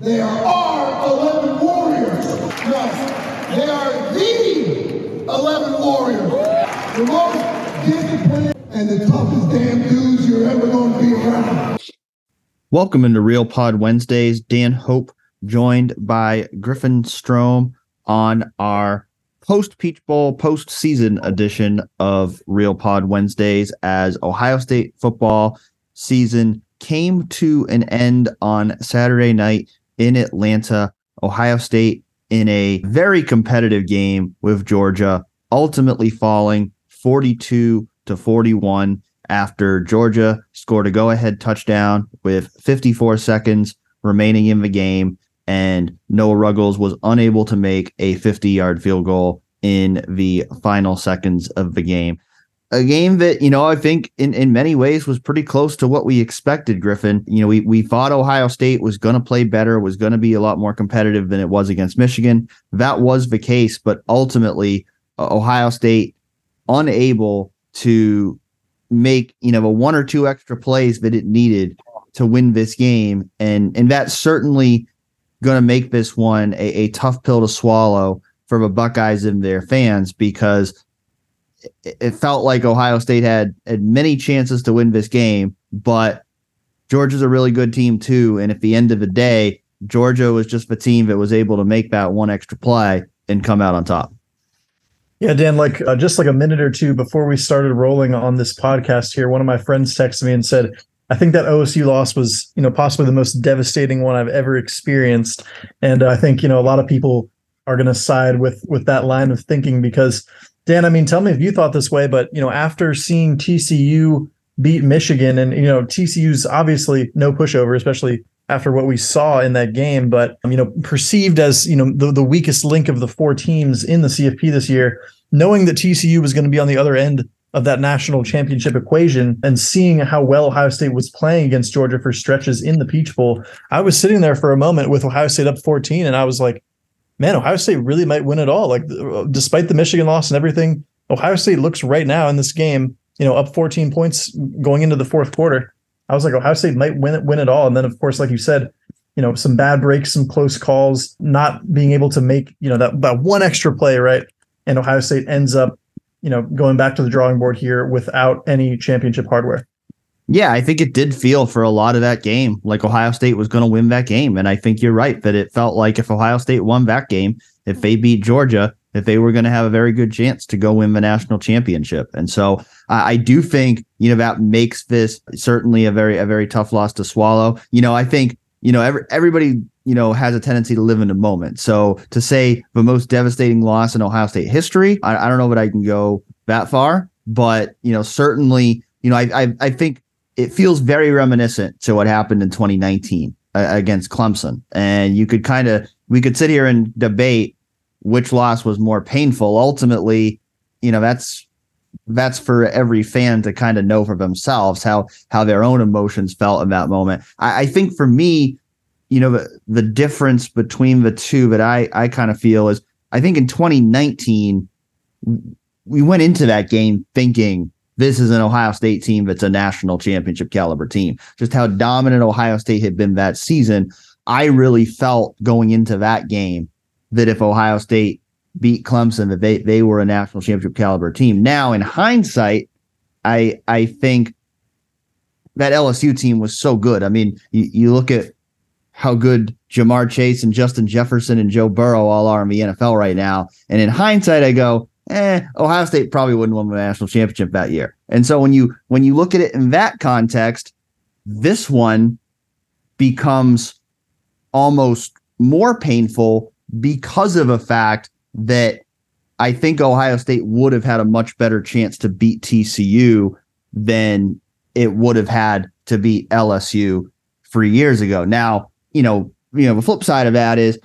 They are our 11 Warriors. They are the 11 Warriors. The most disciplined and the toughest damn dudes you're ever going to be around. Welcome into Real Pod Wednesdays. Dan Hope joined by Griffin Strom on our post Peach Bowl postseason edition of Real Pod Wednesdays as Ohio State football season came to an end on Saturday night in Atlanta. Ohio State in a very competitive game with Georgia, ultimately falling 42 to 41 after Georgia scored a go ahead touchdown with 54 seconds remaining in the game. And Noah Ruggles was unable to make a 50 yard field goal in the final seconds of the game. A game that, you know, I think in, in many ways was pretty close to what we expected, Griffin. You know, we, we thought Ohio State was going to play better, was going to be a lot more competitive than it was against Michigan. That was the case, but ultimately, uh, Ohio State unable to make you know a one or two extra plays that it needed to win this game and and that's certainly going to make this one a, a tough pill to swallow for the buckeyes and their fans because it, felt like ohio state had had many chances to win this game but georgia's a really good team too and at the end of the day georgia was just the team that was able to make that one extra play and come out on top yeah, Dan, like uh, just like a minute or two before we started rolling on this podcast here, one of my friends texted me and said, I think that OSU loss was, you know, possibly the most devastating one I've ever experienced. And I think, you know, a lot of people are going to side with with that line of thinking because Dan, I mean, tell me if you thought this way, but you know, after seeing TCU beat Michigan and you know, TCU's obviously no pushover, especially after what we saw in that game, but um, you know, perceived as you know the, the weakest link of the four teams in the CFP this year, knowing that TCU was going to be on the other end of that national championship equation and seeing how well Ohio State was playing against Georgia for stretches in the Peach Bowl, I was sitting there for a moment with Ohio State up 14 and I was like, man, Ohio State really might win it all. Like uh, despite the Michigan loss and everything, Ohio State looks right now in this game, you know, up 14 points going into the fourth quarter. I was like, Ohio State might win it, win it all. And then, of course, like you said, you know, some bad breaks, some close calls, not being able to make, you know, that, that one extra play, right? And Ohio State ends up, you know, going back to the drawing board here without any championship hardware. Yeah, I think it did feel for a lot of that game like Ohio State was going to win that game. And I think you're right that it felt like if Ohio State won that game, if they beat Georgia, that they were going to have a very good chance to go win the national championship. And so I, I do think, you know, that makes this certainly a very, a very tough loss to swallow. You know, I think, you know, every, everybody, you know, has a tendency to live in the moment. So to say the most devastating loss in Ohio State history, I, I don't know that I can go that far, but, you know, certainly, you know, I, I, I think it feels very reminiscent to what happened in 2019 uh, against Clemson. And you could kind of, we could sit here and debate which loss was more painful. Ultimately, you know, that's that's for every fan to kind of know for themselves how how their own emotions felt in that moment. I, I think for me, you know, the, the difference between the two that I I kind of feel is I think in 2019 we went into that game thinking this is an Ohio State team that's a national championship caliber team. Just how dominant Ohio State had been that season, I really felt going into that game that if Ohio State beat Clemson, that they they were a national championship caliber team. Now, in hindsight, I I think that LSU team was so good. I mean, you, you look at how good Ja'Marr Chase and Justin Jefferson and Joe Burrow all are in the NFL right now. And in hindsight, I go, eh, Ohio State probably wouldn't win the national championship that year. And so when you when you look at it in that context, this one becomes almost more painful because of a fact that I think Ohio State would have had a much better chance to beat TCU than it would have had to beat LSU three years ago. Now, you know, you know, the flip side of that is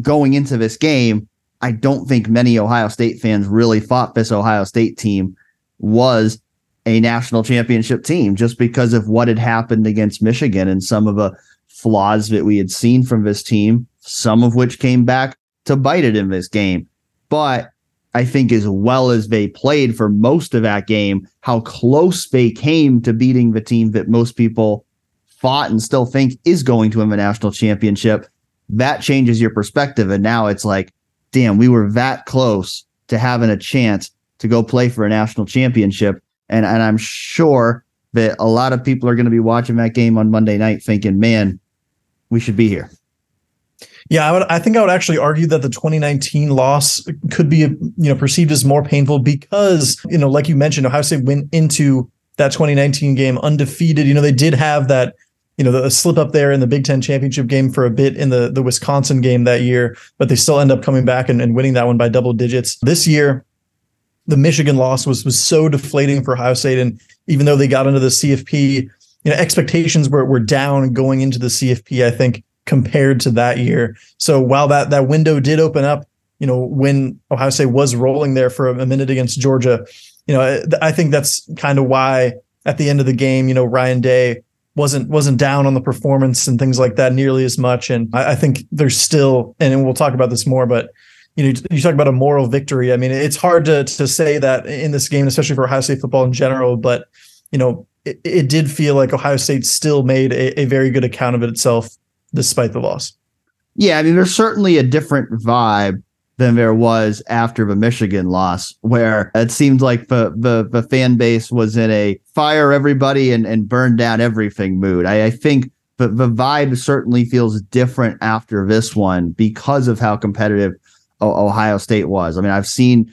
going into this game, I don't think many Ohio State fans really thought this Ohio State team was a national championship team just because of what had happened against Michigan and some of the flaws that we had seen from this team, some of which came back to bite it in this game. But I think as well as they played for most of that game, how close they came to beating the team that most people fought and still think is going to win the national championship, that changes your perspective. And now it's like, damn, we were that close to having a chance to go play for a national championship. And and I'm sure that a lot of people are going to be watching that game on Monday night thinking, man, we should be here. Yeah, I would. I think I would actually argue that the 2019 loss could be, you know, perceived as more painful because, you know, like you mentioned, Ohio State went into that 2019 game undefeated. You know, they did have that, you know, the slip up there in the Big Ten championship game for a bit in the the Wisconsin game that year, but they still end up coming back and, and winning that one by double digits. This year, the Michigan loss was was so deflating for Ohio State, and even though they got into the CFP, you know, expectations were were down going into the CFP. I think compared to that year. So while that that window did open up, you know, when Ohio State was rolling there for a minute against Georgia, you know, I think that's kind of why at the end of the game, you know, Ryan Day wasn't wasn't down on the performance and things like that nearly as much. And I, I think there's still, and we'll talk about this more, but you know, you talk about a moral victory. I mean, it's hard to to say that in this game, especially for Ohio State football in general. But you know, it, it did feel like Ohio State still made a, a very good account of it itself, despite the loss. Yeah, I mean, there's certainly a different vibe than there was after the Michigan loss, where it seemed like the the, the fan base was in a fire everybody and, and burn down everything mood. I, I think the, the vibe certainly feels different after this one because of how competitive Ohio State was. I mean, I've seen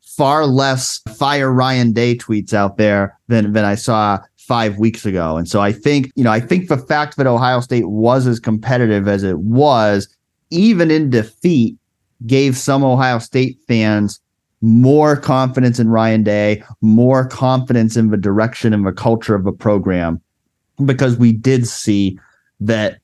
far less fire Ryan Day tweets out there than than I saw five weeks ago. And so I think, you know, I think the fact that Ohio State was as competitive as it was, even in defeat, gave some Ohio State fans more confidence in Ryan Day, more confidence in the direction and the culture of the program, because we did see that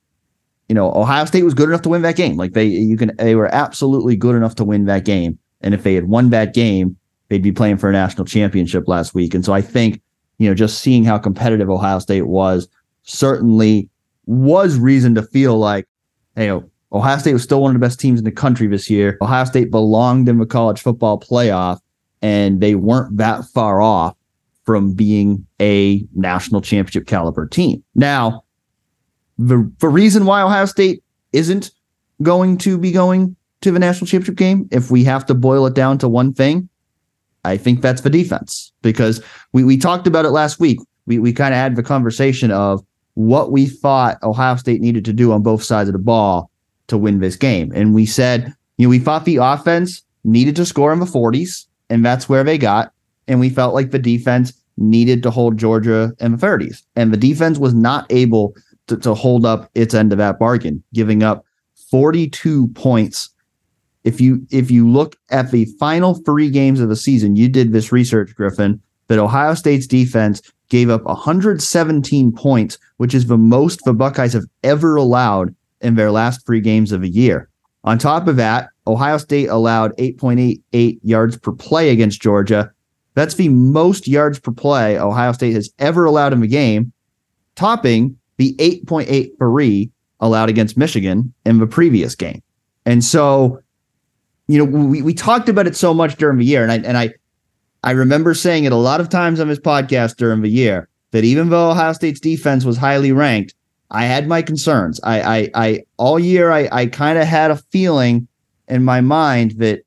you know, Ohio State was good enough to win that game. Like they, you can, they were absolutely good enough to win that game. And if they had won that game, they'd be playing for a national championship last week. And so I think, you know, just seeing how competitive Ohio State was certainly was reason to feel like, you know, Ohio State was still one of the best teams in the country this year. Ohio State belonged in the college football playoff, and they weren't that far off from being a national championship caliber team. Now, the the reason why Ohio State isn't going to be going to the national championship game, if we have to boil it down to one thing, I think that's the defense. Because we, we talked about it last week. We we kind of had the conversation of what we thought Ohio State needed to do on both sides of the ball to win this game. And we said, you know, we thought the offense needed to score in the 40s, and that's where they got. And we felt like the defense needed to hold Georgia in the 30s. And the defense was not able to, to hold up its end of that bargain, giving up 42 points. If you if you look at the final three games of the season, you did this research, Griffin, that Ohio State's defense gave up 117 points, which is the most the Buckeyes have ever allowed in their last three games of a year. On top of that, Ohio State allowed 8.88 yards per play against Georgia. That's the most yards per play Ohio State has ever allowed in the game, topping the 8.83 allowed against Michigan in the previous game. And so, you know, we, we talked about it so much during the year. And I and I I remember saying it a lot of times on this podcast during the year that even though Ohio State's defense was highly ranked, I had my concerns. I I, I all year I, I kind of had a feeling in my mind that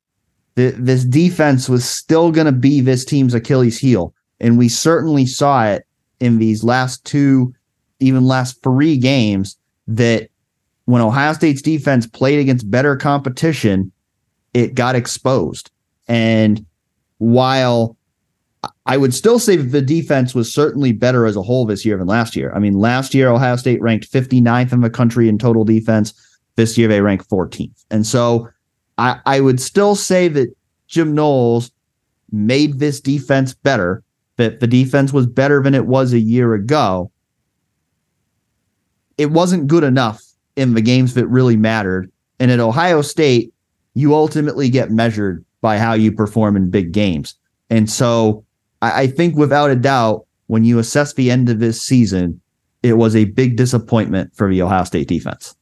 th- this defense was still going to be this team's Achilles heel. And we certainly saw it in these last two even last three games that when Ohio State's defense played against better competition, it got exposed. And while I would still say the defense was certainly better as a whole this year than last year. I mean, last year, Ohio State ranked 59th in the country in total defense. This year, they rank 14th. And so I, I would still say that Jim Knowles made this defense better, that the defense was better than it was a year ago it wasn't good enough in the games that really mattered. And at Ohio State, you ultimately get measured by how you perform in big games. And so I, I think without a doubt, when you assess the end of this season, it was a big disappointment for the Ohio State defense.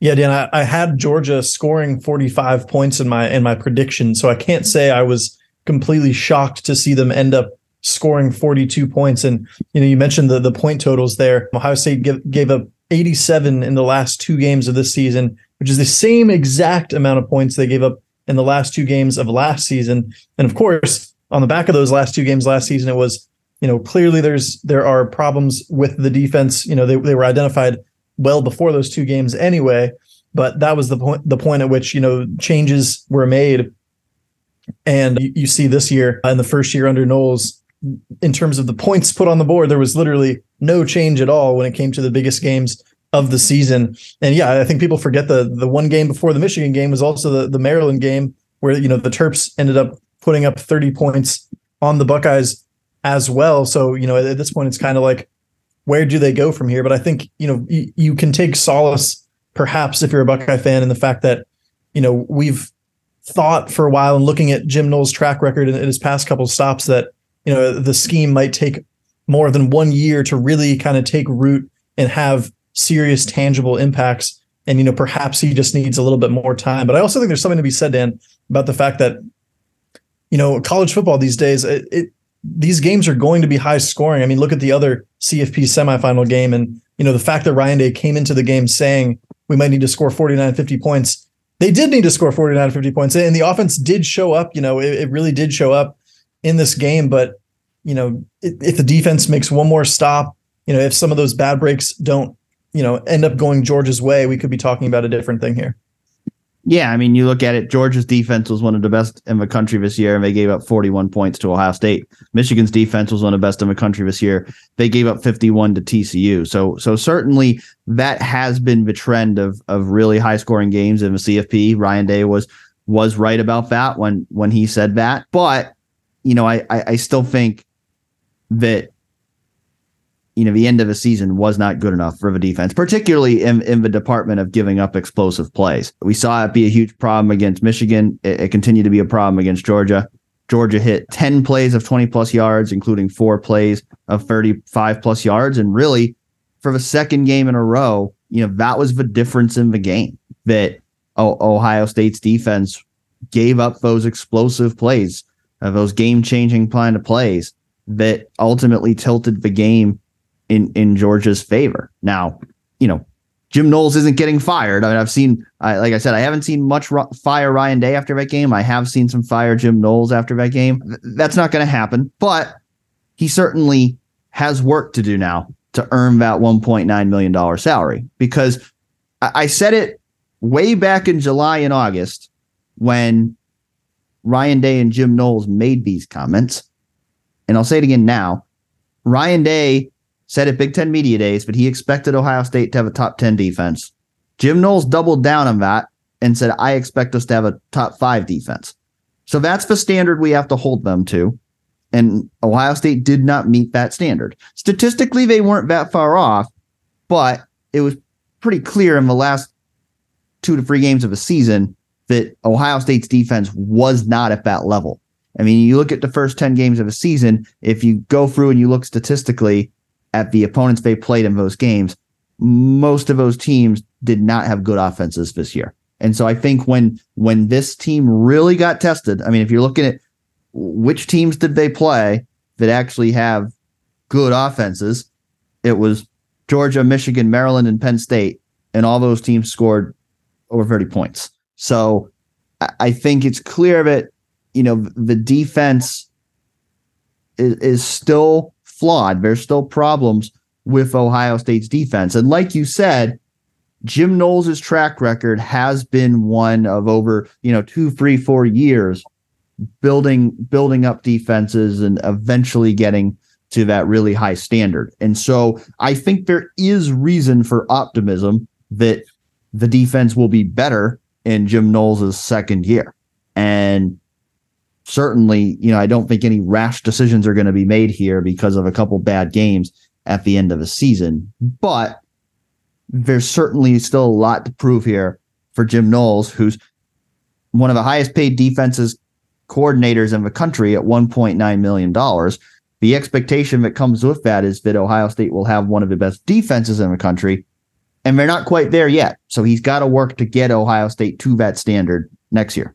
Yeah, Dan, I, I, had Georgia scoring 45 points in my in my prediction, so I can't say I was completely shocked to see them end up scoring 42 points. And you know, you mentioned the the point totals there. Ohio State give, gave up 87 in the last two games of this season, which is the same exact amount of points they gave up in the last two games of last season. And of course, on the back of those last two games last season, it was you know clearly there's there are problems with the defense. You know they they were identified well before those two games anyway. But that was the point the point at which you know changes were made, and you, you see this year in the first year under Knowles in terms of the points put on the board, there was literally no change at all when it came to the biggest games of the season. And yeah, I think people forget the the one game before the Michigan game was also the, the Maryland game where you know the Terps ended up putting up 30 points on the Buckeyes as well. So, you know, at, this point it's kind of like where do they go from here? But I think, you know, you, you can take solace perhaps if you're a Buckeye fan in the fact that, you know, we've thought for a while and looking at Jim Knowles' track record in, in his past couple stops that you know the scheme might take more than one year to really kind of take root and have serious tangible impacts and you know perhaps he just needs a little bit more time but i also think there's something to be said dan about the fact that you know college football these days it, it these games are going to be high scoring i mean look at the other cfp semifinal game and you know the fact that ryan day came into the game saying we might need to score 49 50 points they did need to score 49 50 points and the offense did show up you know it, it really did show up in this game. But you know, if, if the defense makes one more stop, you know, if some of those bad breaks don't, you know, end up going Georgia's way, we could be talking about a different thing here. Yeah, I mean, you look at it. Georgia's defense was one of the best in the country this year, and they gave up 41 points to Ohio State. Michigan's defense was one of the best in the country this year. They gave up 51 to TCU. So, so certainly that has been the trend of of really high scoring games in the CFP. Ryan Day was was right about that when when he said that, but you know, I, I, I still think that you know the end of the season was not good enough for the defense, particularly in, in the department of giving up explosive plays. We saw it be a huge problem against Michigan. It, it continued to be a problem against Georgia. Georgia hit 10 plays of 20 plus yards, including four plays of 35 plus yards. And really, for the second game in a row, you know, that was the difference in the game that Ohio State's defense gave up those explosive plays of those game changing kind of plays that ultimately tilted the game in in Georgia's favor. Now, you know, Jim Knowles isn't getting fired. I mean, I've seen, I, like I said, I haven't seen much fire Ryan Day after that game. I have seen some fire Jim Knowles after that game. Th- that's not going to happen, but he certainly has work to do now to earn that $1.9 million salary because I, I said it way back in July and August when Ryan Day and Jim Knowles made these comments. And I'll say it again now. Ryan Day said at Big Ten Media Days but he expected Ohio State to have a top 10 defense. Jim Knowles doubled down on that and said, I expect us to have a top five defense. So that's the standard we have to hold them to. And Ohio State did not meet that standard. Statistically, they weren't that far off, but it was pretty clear in the last two to three games of a season that Ohio State's defense was not at that level. I mean, you look at the first 10 games of a season, if you go through and you look statistically at the opponents they played in those games, most of those teams did not have good offenses this year. And so I think when when this team really got tested, I mean, if you're looking at which teams did they play that actually have good offenses, it was Georgia, Michigan, Maryland, and Penn State, and all those teams scored over 30 points. So I think it's clear that, you know, the defense is, is still flawed. There's still problems with Ohio State's defense. And like you said, Jim Knowles' track record has been one of over, you know, two, three, four years building building up defenses and eventually getting to that really high standard. And so I think there is reason for optimism that the defense will be better in Jim Knowles' second year. And certainly, you know, I don't think any rash decisions are going to be made here because of a couple bad games at the end of the season. But there's certainly still a lot to prove here for Jim Knowles, who's one of the highest paid defenses coordinators in the country at $1.9 million. The expectation that comes with that is that Ohio State will have one of the best defenses in the country and they're not quite there yet. So he's got to work to get Ohio State to that standard next year.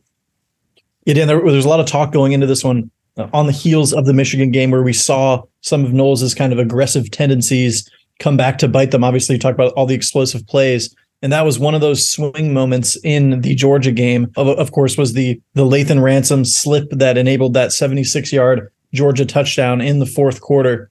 Yeah, Dan, there, there's a lot of talk going into this one uh, on the heels of the Michigan game where we saw some of Knowles' kind of aggressive tendencies come back to bite them. Obviously, you talk about all the explosive plays. And that was one of those swing moments in the Georgia game. Of, of course, was the the Lathan Ransom slip that enabled that 76 yard Georgia touchdown in the fourth quarter.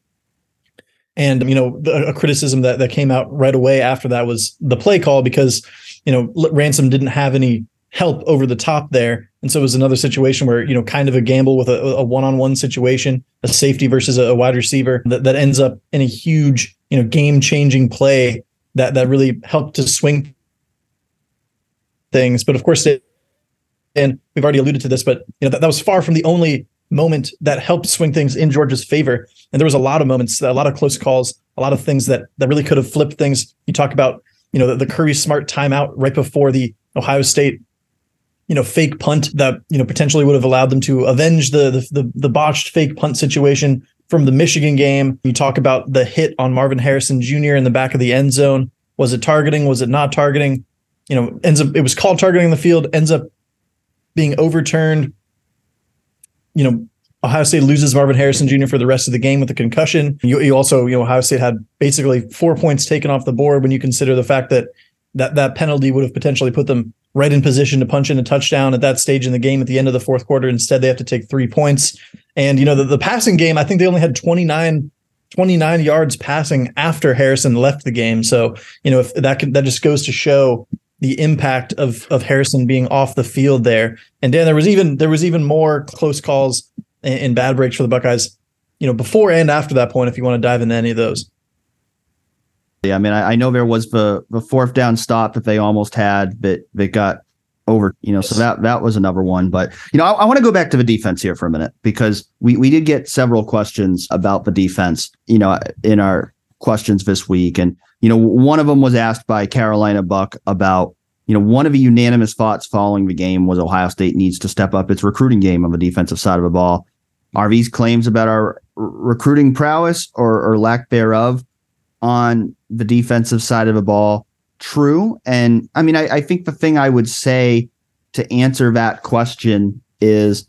And you know, a criticism that that came out right away after that was the play call because you know Ransom didn't have any help over the top there, and so it was another situation where you know, kind of a gamble with a, a one-on-one situation, a safety versus a, wide receiver that that ends up in a huge you know game-changing play that that really helped to swing things. But of course, it, and we've already alluded to this, but you know that, that was far from the only moment that helped swing things in Georgia's favor. And there was a lot of moments, a lot of close calls, a lot of things that that really could have flipped things. You talk about, you know, the, the Kirby Smart timeout right before the Ohio State, you know, fake punt that you know potentially would have allowed them to avenge the the the, the botched fake punt situation from the Michigan game. You talk about the hit on Marvin Harrison Jr. in the back of the end zone. Was it targeting? Was it not targeting? You know, ends up it was called targeting the field, ends up being overturned you know, Ohio State loses Marvin Harrison Jr. for the rest of the game with a concussion. You, you, also, you know, Ohio State had basically four points taken off the board when you consider the fact that that that penalty would have potentially put them right in position to punch in a touchdown at that stage in the game at the end of the fourth quarter. Instead, they have to take three points. And you know, the, the passing game, I think they only had 29 29 yards passing after Harrison left the game. So, you know, if that can, that just goes to show the impact of of Harrison being off the field there. And Dan, there was even there was even more close calls and, and bad breaks for the Buckeyes, you know, before and after that point. If you want to dive into any of those. Yeah, I mean, I, I know there was the the fourth down stop that they almost had that that got over, you know, yes. so that that was another one. But you know, I, I want to go back to the defense here for a minute because we we did get several questions about the defense, you know, in our questions this week, and you know, one of them was asked by Carolina Buck about, you know, one of the unanimous thoughts following the game was Ohio State needs to step up its recruiting game on the defensive side of the ball. Are these claims about our recruiting prowess or, or lack thereof on the defensive side of the ball true? And I mean, I, I think the thing I would say to answer that question is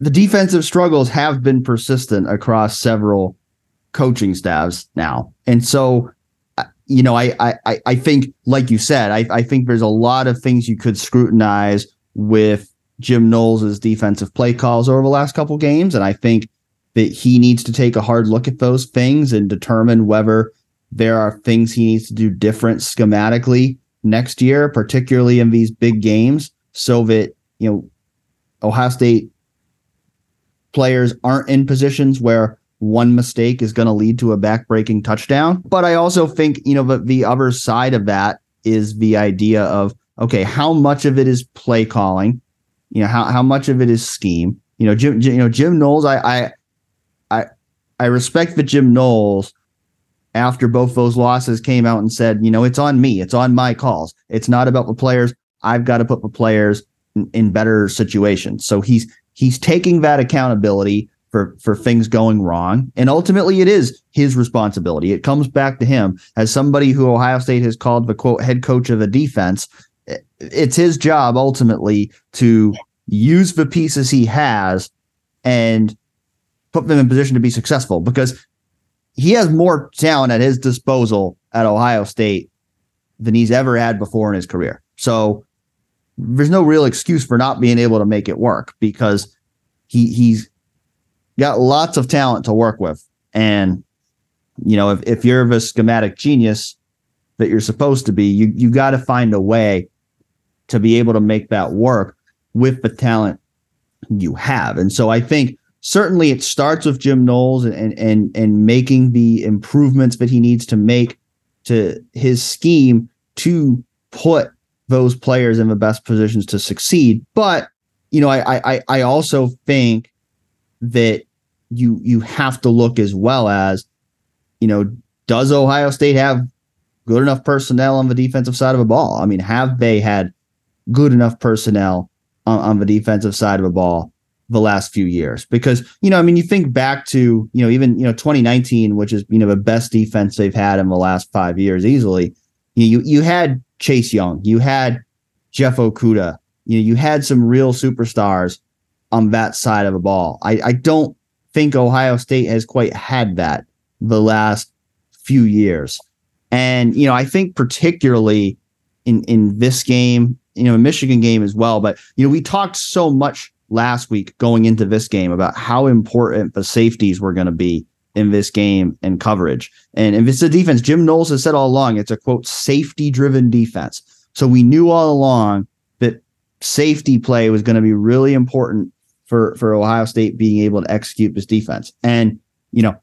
the defensive struggles have been persistent across several coaching staffs now. And so, uh, you know, I I I think, like you said, I, I think there's a lot of things you could scrutinize with Jim Knowles' defensive play calls over the last couple games. And I think that he needs to take a hard look at those things and determine whether there are things he needs to do different schematically next year, particularly in these big games, so that, you know, Ohio State players aren't in positions where one mistake is going to lead to a backbreaking touchdown. But I also think, you know, the, the other side of that is the idea of, okay, how much of it is play calling? You know, how, how much of it is scheme? You know, Jim, you know, Jim Knowles, I, I, I, I respect that Jim Knowles after both those losses came out and said, you know, it's on me. It's on my calls. It's not about the players. I've got to put the players in, in better situations. So he's, he's taking that accountability for for things going wrong and ultimately it is his responsibility it comes back to him as somebody who ohio state has called the quote head coach of a defense it's his job ultimately to use the pieces he has and put them in position to be successful because he has more talent at his disposal at ohio state than he's ever had before in his career so there's no real excuse for not being able to make it work because he he's got lots of talent to work with. And, you know, if, if you're the schematic genius that you're supposed to be, you, you got to find a way to be able to make that work with the talent you have. And so I think certainly it starts with Jim Knowles and, and, and making the improvements that he needs to make to his scheme to put those players in the best positions to succeed. But, you know, I, I, I also think that you you have to look as well as, you know, does Ohio State have good enough personnel on the defensive side of the ball? I mean, have they had good enough personnel on, on the defensive side of the ball the last few years? Because, you know, I mean, you think back to, you know, even, you know, 2019, which is, you know, the best defense they've had in the last five years easily. You you had Chase Young, you had Jeff Okudah, you know, you had some real superstars on that side of the ball. I, I don't think Ohio State has quite had that the last few years. And, you know, I think particularly in, in this game, you know, Michigan game as well. But, you know, we talked so much last week going into this game about how important the safeties were going to be in this game and coverage. And if it's a defense, Jim Knowles has said all along, it's a quote, safety driven defense. So we knew all along that safety play was going to be really important for, for Ohio State being able to execute this defense. And, you know,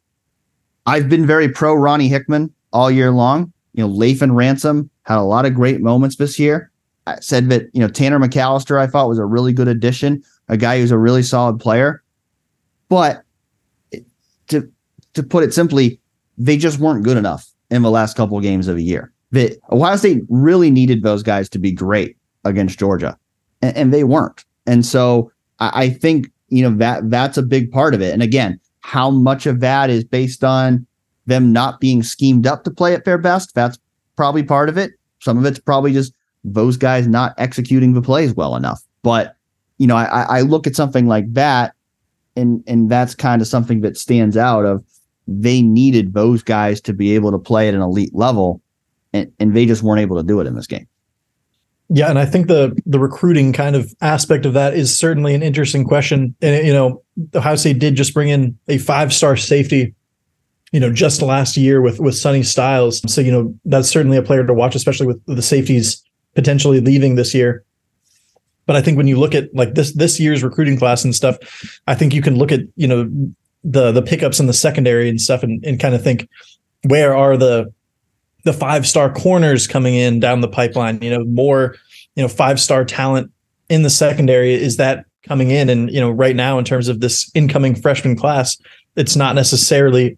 I've been very pro Ronnie Hickman all year long. You know, Lathan Ransom had a lot of great moments this year. I said that, you know, Tanner McAllister, I thought was a really good addition, a guy who's a really solid player. But to to put it simply, they just weren't good enough in the last couple of games of the year. That Ohio State really needed those guys to be great against Georgia, and, and they weren't. And so I, I think you know that that's a big part of it. And again, how much of that is based on them not being schemed up to play at their best? That's probably part of it. Some of it's probably just those guys not executing the plays well enough. But you know, I, I look at something like that, and and that's kind of something that stands out of they needed those guys to be able to play at an elite level, and, and they just weren't able to do it in this game. Yeah, and I think the the recruiting kind of aspect of that is certainly an interesting question. And you know, Ohio State did just bring in a five star safety, you know, just last year with with Sonny Styles. So you know, that's certainly a player to watch, especially with the safeties potentially leaving this year. But I think when you look at like this this year's recruiting class and stuff, I think you can look at you know the the pickups in the secondary and stuff and, and kind of think where are the the five star corners coming in down the pipeline? You know more you know five star talent in the secondary is that coming in? And you know right now in terms of this incoming freshman class it's not necessarily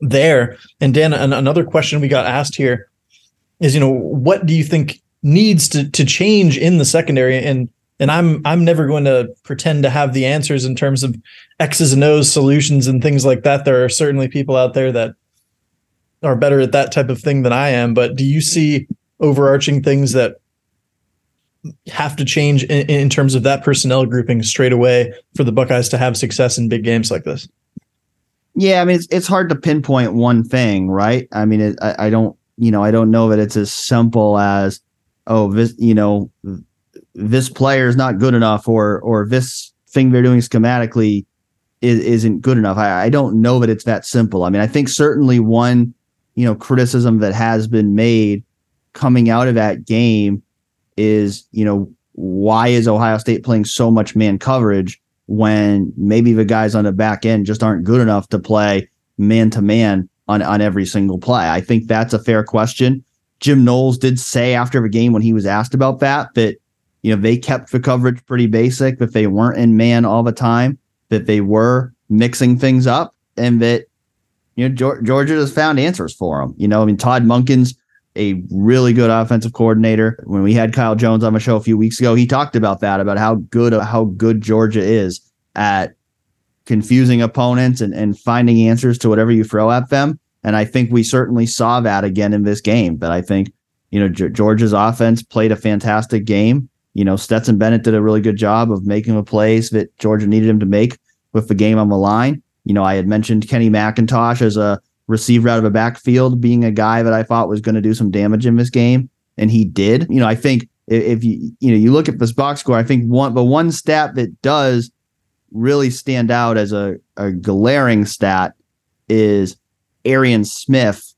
there. And dan an, another question we got asked here is you know what do you think needs to to change in the secondary and and I'm I'm never going to pretend to have the answers in terms of X's and O's solutions and things like that. There are certainly people out there that are better at that type of thing than I am. But do you see overarching things that have to change in, in terms of that personnel grouping straight away for the Buckeyes to have success in big games like this? Yeah, I mean it's it's hard to pinpoint one thing, right? I mean, it, I, I don't you know I don't know that it's as simple as oh this you know this player is not good enough or or this thing they're doing schematically is, isn't good enough. I, I don't know that it's that simple. I mean, I think certainly one, you know, criticism that has been made coming out of that game is, you know, why is Ohio State playing so much man coverage when maybe the guys on the back end just aren't good enough to play man to man on on every single play? I think that's a fair question. Jim Knowles did say after the game when he was asked about that that you know, they kept the coverage pretty basic, but they weren't in man all the time, that they were mixing things up, and that, you know, Georgia has found answers for them. You know, I mean, Todd Monken's a really good offensive coordinator. When we had Kyle Jones on the show a few weeks ago, he talked about that, about how good how good Georgia is at confusing opponents and, and finding answers to whatever you throw at them. And I think we certainly saw that again in this game. But I think, you know, G- Georgia's offense played a fantastic game you know, Stetson Bennett did a really good job of making the plays that Georgia needed him to make with the game on the line. You know, I had mentioned Kenny McIntosh as a receiver out of a backfield being a guy that I thought was going to do some damage in this game, and he did. You know, I think if you you know you look at this box score, I think one the one stat that does really stand out as a, a glaring stat is Arian Smith,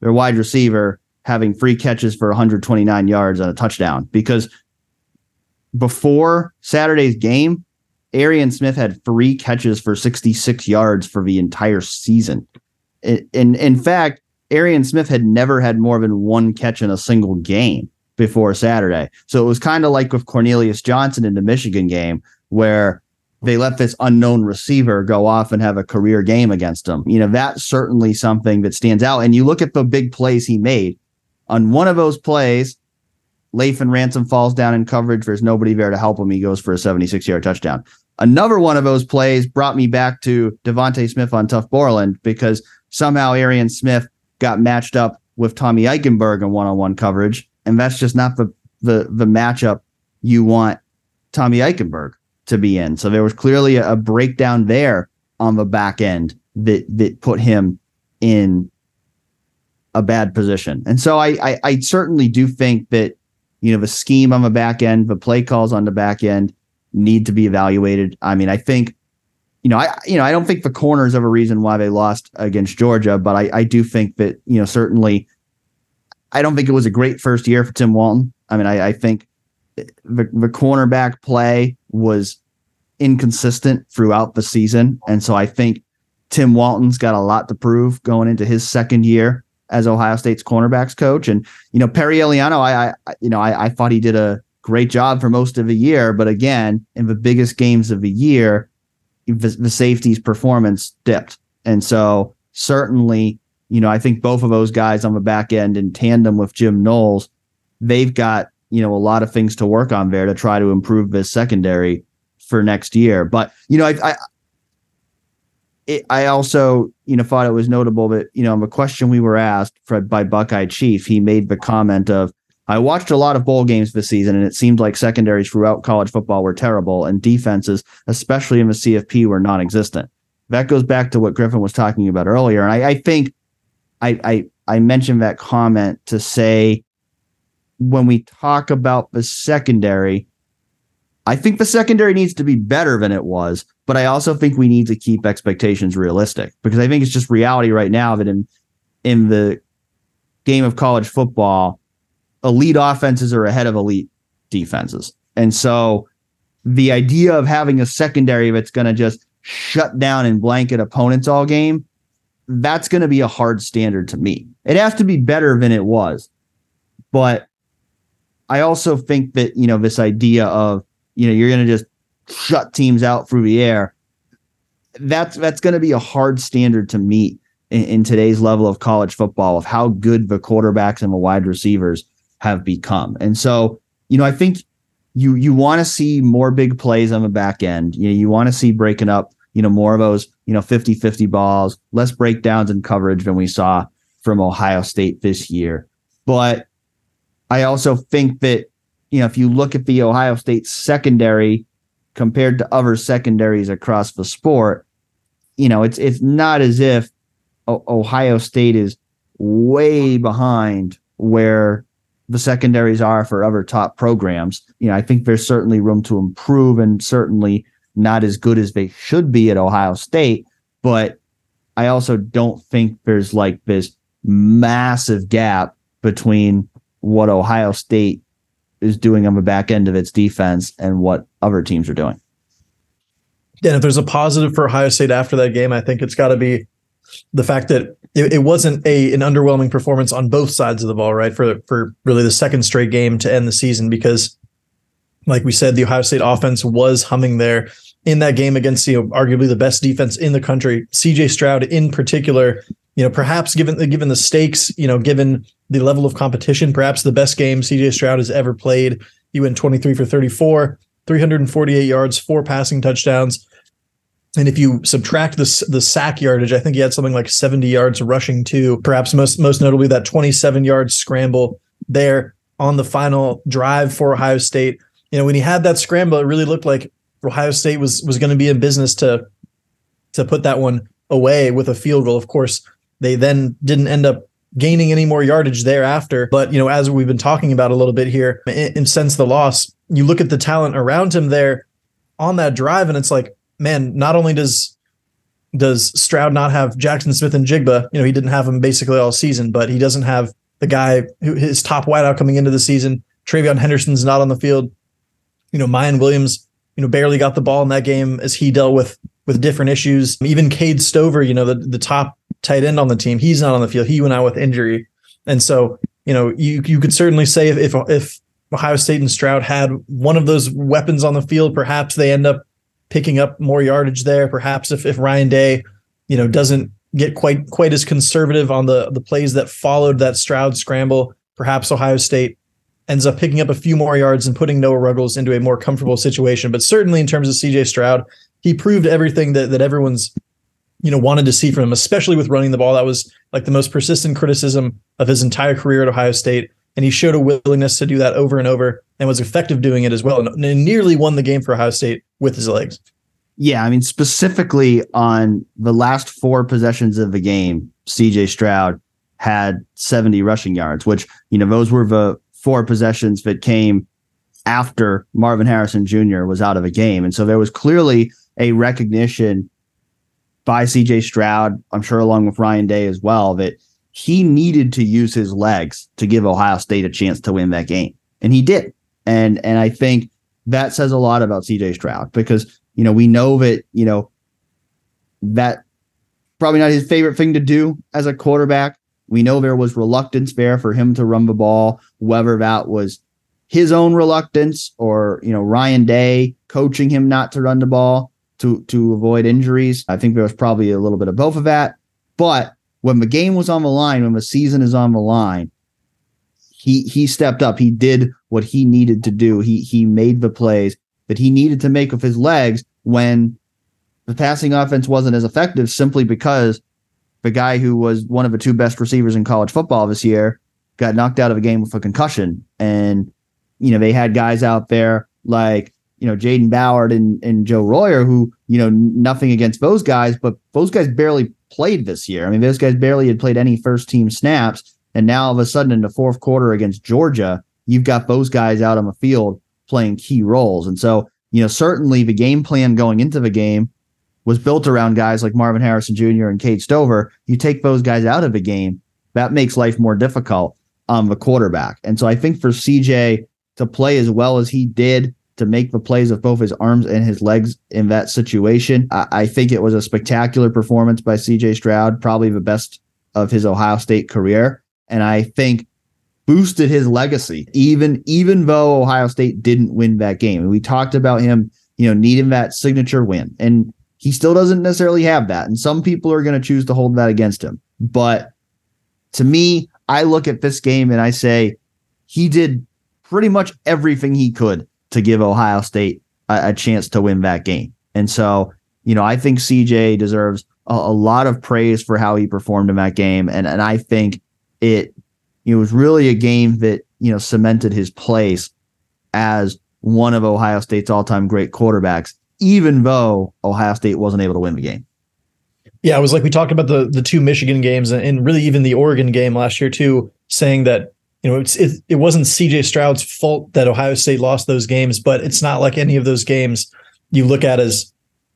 their wide receiver, having free catches for 129 yards and a touchdown because before Saturday's game, Arian Smith had three catches for 66 yards for the entire season. In, in, in fact, Arian Smith had never had more than one catch in a single game before Saturday. So it was kind of like with Cornelius Johnson in the Michigan game, where they let this unknown receiver go off and have a career game against him. You know, that's certainly something that stands out. And you look at the big plays he made. On one of those plays, Lathan Ransom falls down in coverage. There's nobody there to help him. He goes for a 76 yard touchdown. Another one of those plays brought me back to DeVonta Smith on Tuf Borland because somehow Arian Smith got matched up with Tommy Eichenberg in one on one coverage. And that's just not the, the, the matchup you want Tommy Eichenberg to be in. So there was clearly a, a breakdown there on the back end that that put him in a bad position. And so I, I, I certainly do think that you know the scheme on the back end, the play calls on the back end need to be evaluated. I mean, I think you know, I you know, I don't think the corners of a reason why they lost against Georgia, but I, I do think that, you know, certainly I don't think it was a great first year for Tim Walton. I mean, I, I think the, the cornerback play was inconsistent throughout the season. And so I think Tim Walton's got a lot to prove going into his second year as Ohio State's cornerbacks coach. And, you know, Perry Eliano, I, I you know, I, I thought he did a great job for most of the year. But again, in the biggest games of the year, the, the safety's performance dipped. And so certainly, you know, I think both of those guys on the back end in tandem with Jim Knowles, they've got, you know, a lot of things to work on there to try to improve this secondary for next year. But, you know, I, I it, I also, you know, thought it was notable that, you know, the question we were asked for, by Buckeye Chief, he made the comment of, I watched a lot of bowl games this season, and it seemed like secondaries throughout college football were terrible, and defenses, especially in the CFP, were non-existent. That goes back to what Griffin was talking about earlier, and I, I think I, I I mentioned that comment to say when we talk about the secondary, I think the secondary needs to be better than it was, but I also think we need to keep expectations realistic because I think it's just reality right now that in in the game of college football elite offenses are ahead of elite defenses. And so the idea of having a secondary that's going to just shut down and blanket opponents all game, that's going to be a hard standard to meet. It has to be better than it was. But I also think that, you know, this idea of, you know, you're going to just shut teams out through the air, that's that's going to be a hard standard to meet in, in today's level of college football of how good the quarterbacks and the wide receivers have become. And so, you know, I think you you want to see more big plays on the back end. You know, you want to see breaking up, you know, more of those, you know, 50-50 balls, less breakdowns in coverage than we saw from Ohio State this year. But I also think that, you know, if you look at the Ohio State secondary compared to other secondaries across the sport, you know, it's it's not as if o- Ohio State is way behind where the secondaries are for other top programs. You know, I think there's certainly room to improve and certainly not as good as they should be at Ohio State. But I also don't think there's like this massive gap between what Ohio State is doing on the back end of its defense and what other teams are doing. Yeah, if there's a positive for Ohio State after that game, I think it's got to be the fact that it, it, wasn't a an underwhelming performance on both sides of the ball, right? For for really the second straight game to end the season, because like we said, the Ohio State offense was humming there in that game against you know arguably the best defense in the country. CJ Stroud in particular, you know, perhaps given the given the stakes, you know, given the level of competition, perhaps the best game CJ Stroud has ever played. He went 23 for 34, 348 yards, four passing touchdowns. And if you subtract the the sack yardage, I think he had something like 70 yards rushing too. Perhaps most most notably that 27 yard scramble there on the final drive for Ohio State. You know, when he had that scramble, it really looked like Ohio State was was going to be in business to to put that one away with a field goal. Of course, they then didn't end up gaining any more yardage thereafter. But you know, as we've been talking about a little bit here, and since the loss, you look at the talent around him there on that drive, and it's like man, not only does does Stroud not have Jaxon Smith-Njigba, you know, he didn't have him basically all season, but he doesn't have the guy who his top wideout coming into the season. TreVeyon Henderson's not on the field. You know, Miyan Williams, you know, barely got the ball in that game as he dealt with with different issues. Even Cade Stover, you know, the, the top tight end on the team, he's not on the field. He went out with injury. And so, you know, you you could certainly say if if, if Ohio State and Stroud had one of those weapons on the field, perhaps they end up picking up more yardage there. Perhaps if, if Ryan Day, you know, doesn't get quite quite as conservative on the the plays that followed that Stroud scramble, perhaps Ohio State ends up picking up a few more yards and putting Noah Ruggles into a more comfortable situation. But certainly in terms of CJ Stroud, he proved everything that that everyone's you know wanted to see from him, especially with running the ball. That was like the most persistent criticism of his entire career at Ohio State, and he showed a willingness to do that over and over and was effective doing it as well, and, and nearly won the game for Ohio State with his legs. Yeah, I mean specifically on the last four possessions of the game, CJ Stroud had 70 rushing yards, which you know those were the four possessions that came after Marvin Harrison Jr. was out of a game, and so there was clearly a recognition by CJ Stroud, I'm sure along with Ryan Day as well, that he needed to use his legs to give Ohio State a chance to win that game. And he did. And and I think that says a lot about CJ Stroud because, you know, we know that, you know, that probably not his favorite thing to do as a quarterback. We know there was reluctance there for him to run the ball, whether that was his own reluctance or, you know, Ryan Day coaching him not to run the ball to to avoid injuries. I think there was probably a little bit of both of that. But when the game was on the line, when the season is on the line, he he stepped up. He did what he needed to do. He he made the plays that he needed to make with his legs when the passing offense wasn't as effective simply because the guy who was one of the two best receivers in college football this year got knocked out of a game with a concussion. And, you know, they had guys out there like you know, Jayden Ballard and, and Joe Royer, who, you know, nothing against those guys, but those guys barely played this year. I mean, those guys barely had played any first team snaps. And now all of a sudden in the fourth quarter against Georgia, you've got those guys out on the field playing key roles. And so, you know, certainly the game plan going into the game was built around guys like Marvin Harrison Jr. and Cade Stover. You take those guys out of the game, that makes life more difficult on the quarterback. And so I think for CJ to play as well as he did to make the plays of both his arms and his legs in that situation. I, I think it was a spectacular performance by CJ Stroud, probably the best of his Ohio State career. And I think boosted his legacy, even even though Ohio State didn't win that game. And we talked about him, you know, needing that signature win. And he still doesn't necessarily have that. And some people are going to choose to hold that against him. But to me, I look at this game and I say he did pretty much everything he could to give Ohio State a, a chance to win that game. And so, you know, I think CJ deserves a, a, lot of praise for how he performed in that game. And and I think it it was really a game that, you know, cemented his place as one of Ohio State's all-time great quarterbacks, even though Ohio State wasn't able to win the game. Yeah, it was like we talked about the the two Michigan games and, and really even the Oregon game last year too, saying that you know, it's it, it wasn't CJ Stroud's fault that Ohio State lost those games, but it's not like any of those games you look at as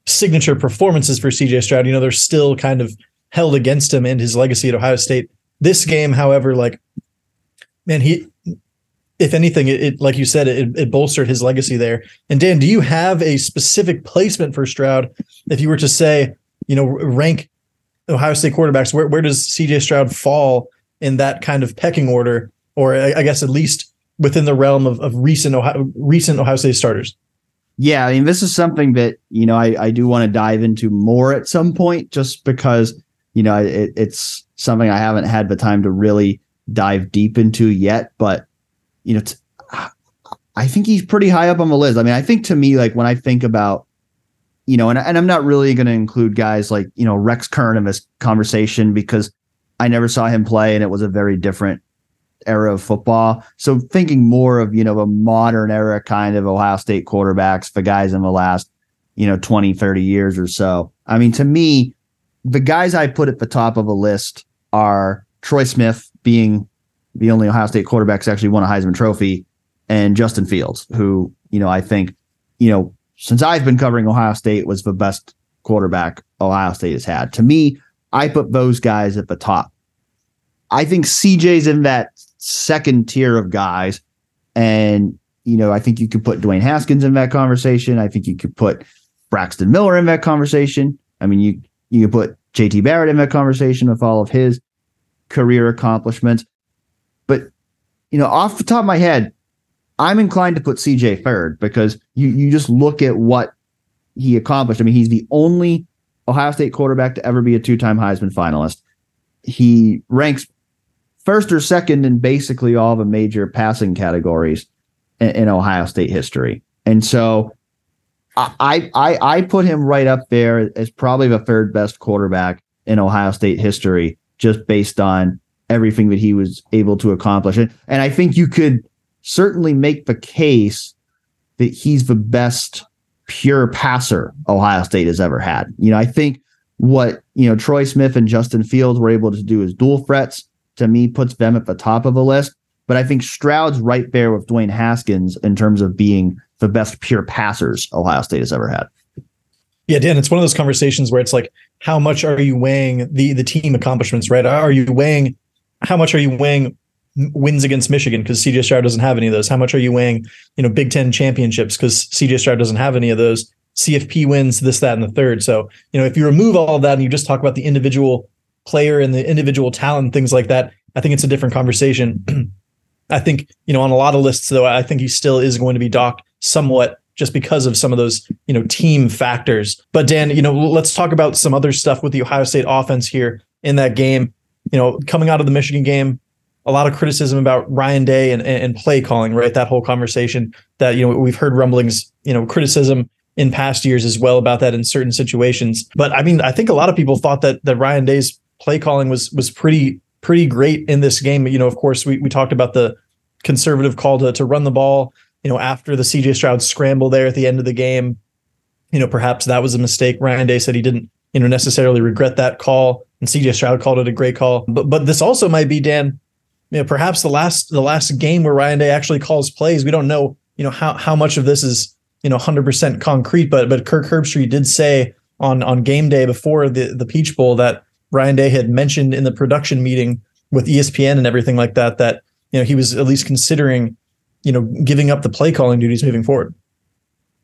signature performances for CJ Stroud. You know, they're still kind of held against him and his legacy at Ohio State. This game, however, like man, he if anything, it, it like you said, it, it bolstered his legacy there. And Dan, do you have a specific placement for Stroud? If you were to say, you know, rank Ohio State quarterbacks, where where does CJ Stroud fall in that kind of pecking order? Or I guess at least within the realm of, of recent Ohio, recent Ohio State starters. Yeah, I mean, this is something that you know I, I do want to dive into more at some point, just because you know it, it's something I haven't had the time to really dive deep into yet. But you know, I think he's pretty high up on the list. I mean, I think to me, like when I think about you know, and, and I'm not really going to include guys like you know Rex Kern in this conversation because I never saw him play, and it was a very different era of football. So thinking more of, you know, a modern era kind of Ohio State quarterbacks, the guys in the last, you know, 20, 30 years or so. I mean, to me, the guys I put at the top of a list are Troy Smith being the only Ohio State quarterback who's actually won a Heisman Trophy and Justin Fields, who, you know, I think, you know, since I've been covering Ohio State was the best quarterback Ohio State has had. To me, I put those guys at the top. I think CJ's in that second tier of guys. And, you know, I think you could put Dwayne Haskins in that conversation. I think you could put Braxton Miller in that conversation. I mean, you you could put JT Barrett in that conversation with all of his career accomplishments. But, you know, off the top of my head, I'm inclined to put CJ third because you you just look at what he accomplished. I mean, he's the only Ohio State quarterback to ever be a two-time Heisman finalist. He ranks first or second in basically all the major passing categories in, in Ohio State history. And so I, I I put him right up there as probably the third best quarterback in Ohio State history, just based on everything that he was able to accomplish. And, and I think you could certainly make the case that he's the best pure passer Ohio State has ever had. You know, I think what, you know, Troy Smith and Justin Fields were able to do as dual threats to me puts them at the top of the list. But I think Stroud's right there with Dwayne Haskins in terms of being the best pure passers Ohio State has ever had. Yeah, Dan, it's one of those conversations where it's like, how much are you weighing the the team accomplishments, right? Are you weighing how much are you weighing wins against Michigan because CJ Stroud doesn't have any of those? How much are you weighing, you know, Big Ten championships because CJ Stroud doesn't have any of those? CFP wins this, that, and the third. So, you know, if you remove all of that and you just talk about the individual player and the individual talent, things like that, I think it's a different conversation. I think, you know, on a lot of lists, though, I think he still is going to be docked somewhat just because of some of those, you know, team factors. But Dan, you know, let's talk about some other stuff with the Ohio State offense here in that game. You know, coming out of the Michigan game, a lot of criticism about Ryan Day and, and play calling, right? That whole conversation that, you know, we've heard rumblings, you know, criticism in past years as well about that in certain situations. But I mean, I think a lot of people thought that that Ryan Day's play calling was was pretty pretty great in this game. You know, of course, we we talked about the conservative call to to run the ball, you know, after the CJ Stroud scramble there at the end of the game. You know, perhaps that was a mistake. Ryan Day said he didn't, you know, necessarily regret that call, and CJ Stroud called it a great call. But but this also might be Dan you know, perhaps the last the last game where Ryan Day actually calls plays. We don't know, you know, how how much of this is you know 100% concrete, but but Kirk Herbstreit did say on on game day before the the Peach Bowl that Ryan Day had mentioned in the production meeting with ESPN and everything like that that you know he was at least considering you know giving up the play calling duties moving forward.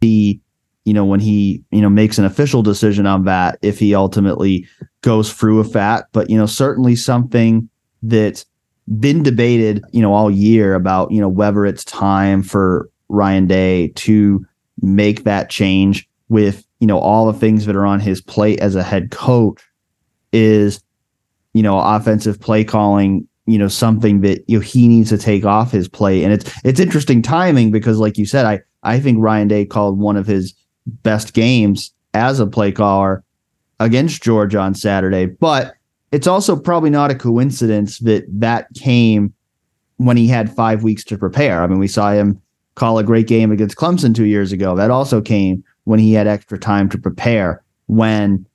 The you know when he you know makes an official decision on that if he ultimately goes through with that, but you know certainly something that been debated, you know, all year about, you know, whether it's time for Ryan Day to make that change with, you know, all the things that are on his plate as a head coach is, you know, offensive play calling, you know, something that you know he needs to take off his plate. And it's it's interesting timing because like you said, I I think Ryan Day called one of his best games as a play caller against Georgia on Saturday. But it's also probably not a coincidence that that came when he had five weeks to prepare. I mean, we saw him call a great game against Clemson two years ago. That also came when he had extra time to prepare. When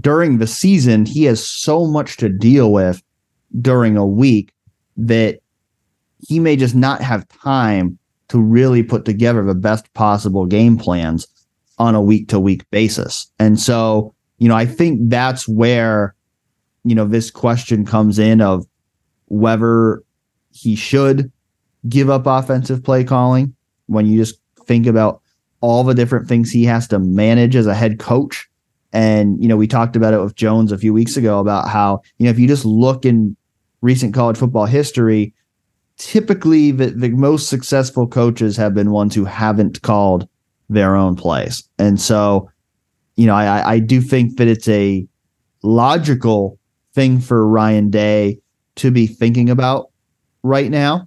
during the season, he has so much to deal with during a week that he may just not have time to really put together the best possible game plans on a week to week basis. And so, you know, I think that's where you know, this question comes in of whether he should give up offensive play calling when you just think about all the different things he has to manage as a head coach. And, you know, we talked about it with Jones a few weeks ago about how, you know, if you just look in recent college football history, typically the, the most successful coaches have been ones who haven't called their own plays. And so, you know, I, I do think that it's a logical thing for Ryan Day to be thinking about right now.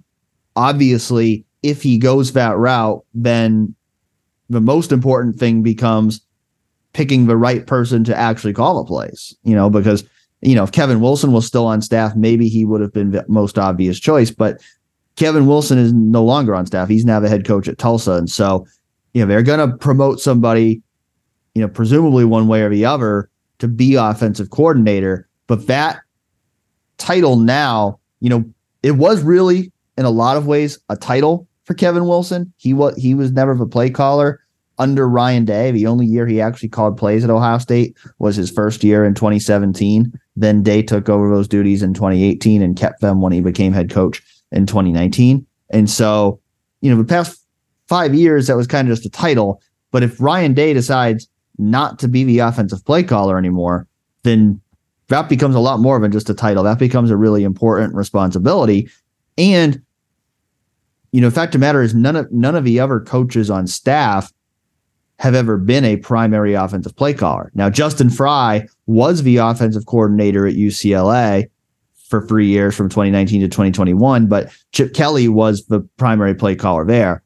Obviously, if he goes that route, then the most important thing becomes picking the right person to actually call the plays, you know, because, you know, if Kevin Wilson was still on staff, maybe he would have been the most obvious choice. But Kevin Wilson is no longer on staff. He's now the head coach at Tulsa. And so, you know, they're going to promote somebody, you know, presumably one way or the other to be offensive coordinator. But that title now, you know, it was really in a lot of ways a title for Kevin Wilson. He was he was never a play caller under Ryan Day. The only year he actually called plays at Ohio State was his first year in 2017. Then Day took over those duties in 2018 and kept them when he became head coach in 2019. And so, you know, the past five years, that was kind of just a title. But if Ryan Day decides not to be the offensive play caller anymore, then that becomes a lot more than just a title. That becomes a really important responsibility. And you know, fact of the matter is none of none of the other coaches on staff have ever been a primary offensive play caller. Now, Justin Frye was the offensive coordinator at UCLA for three years from 2019 to 2021, but Chip Kelly was the primary play caller there.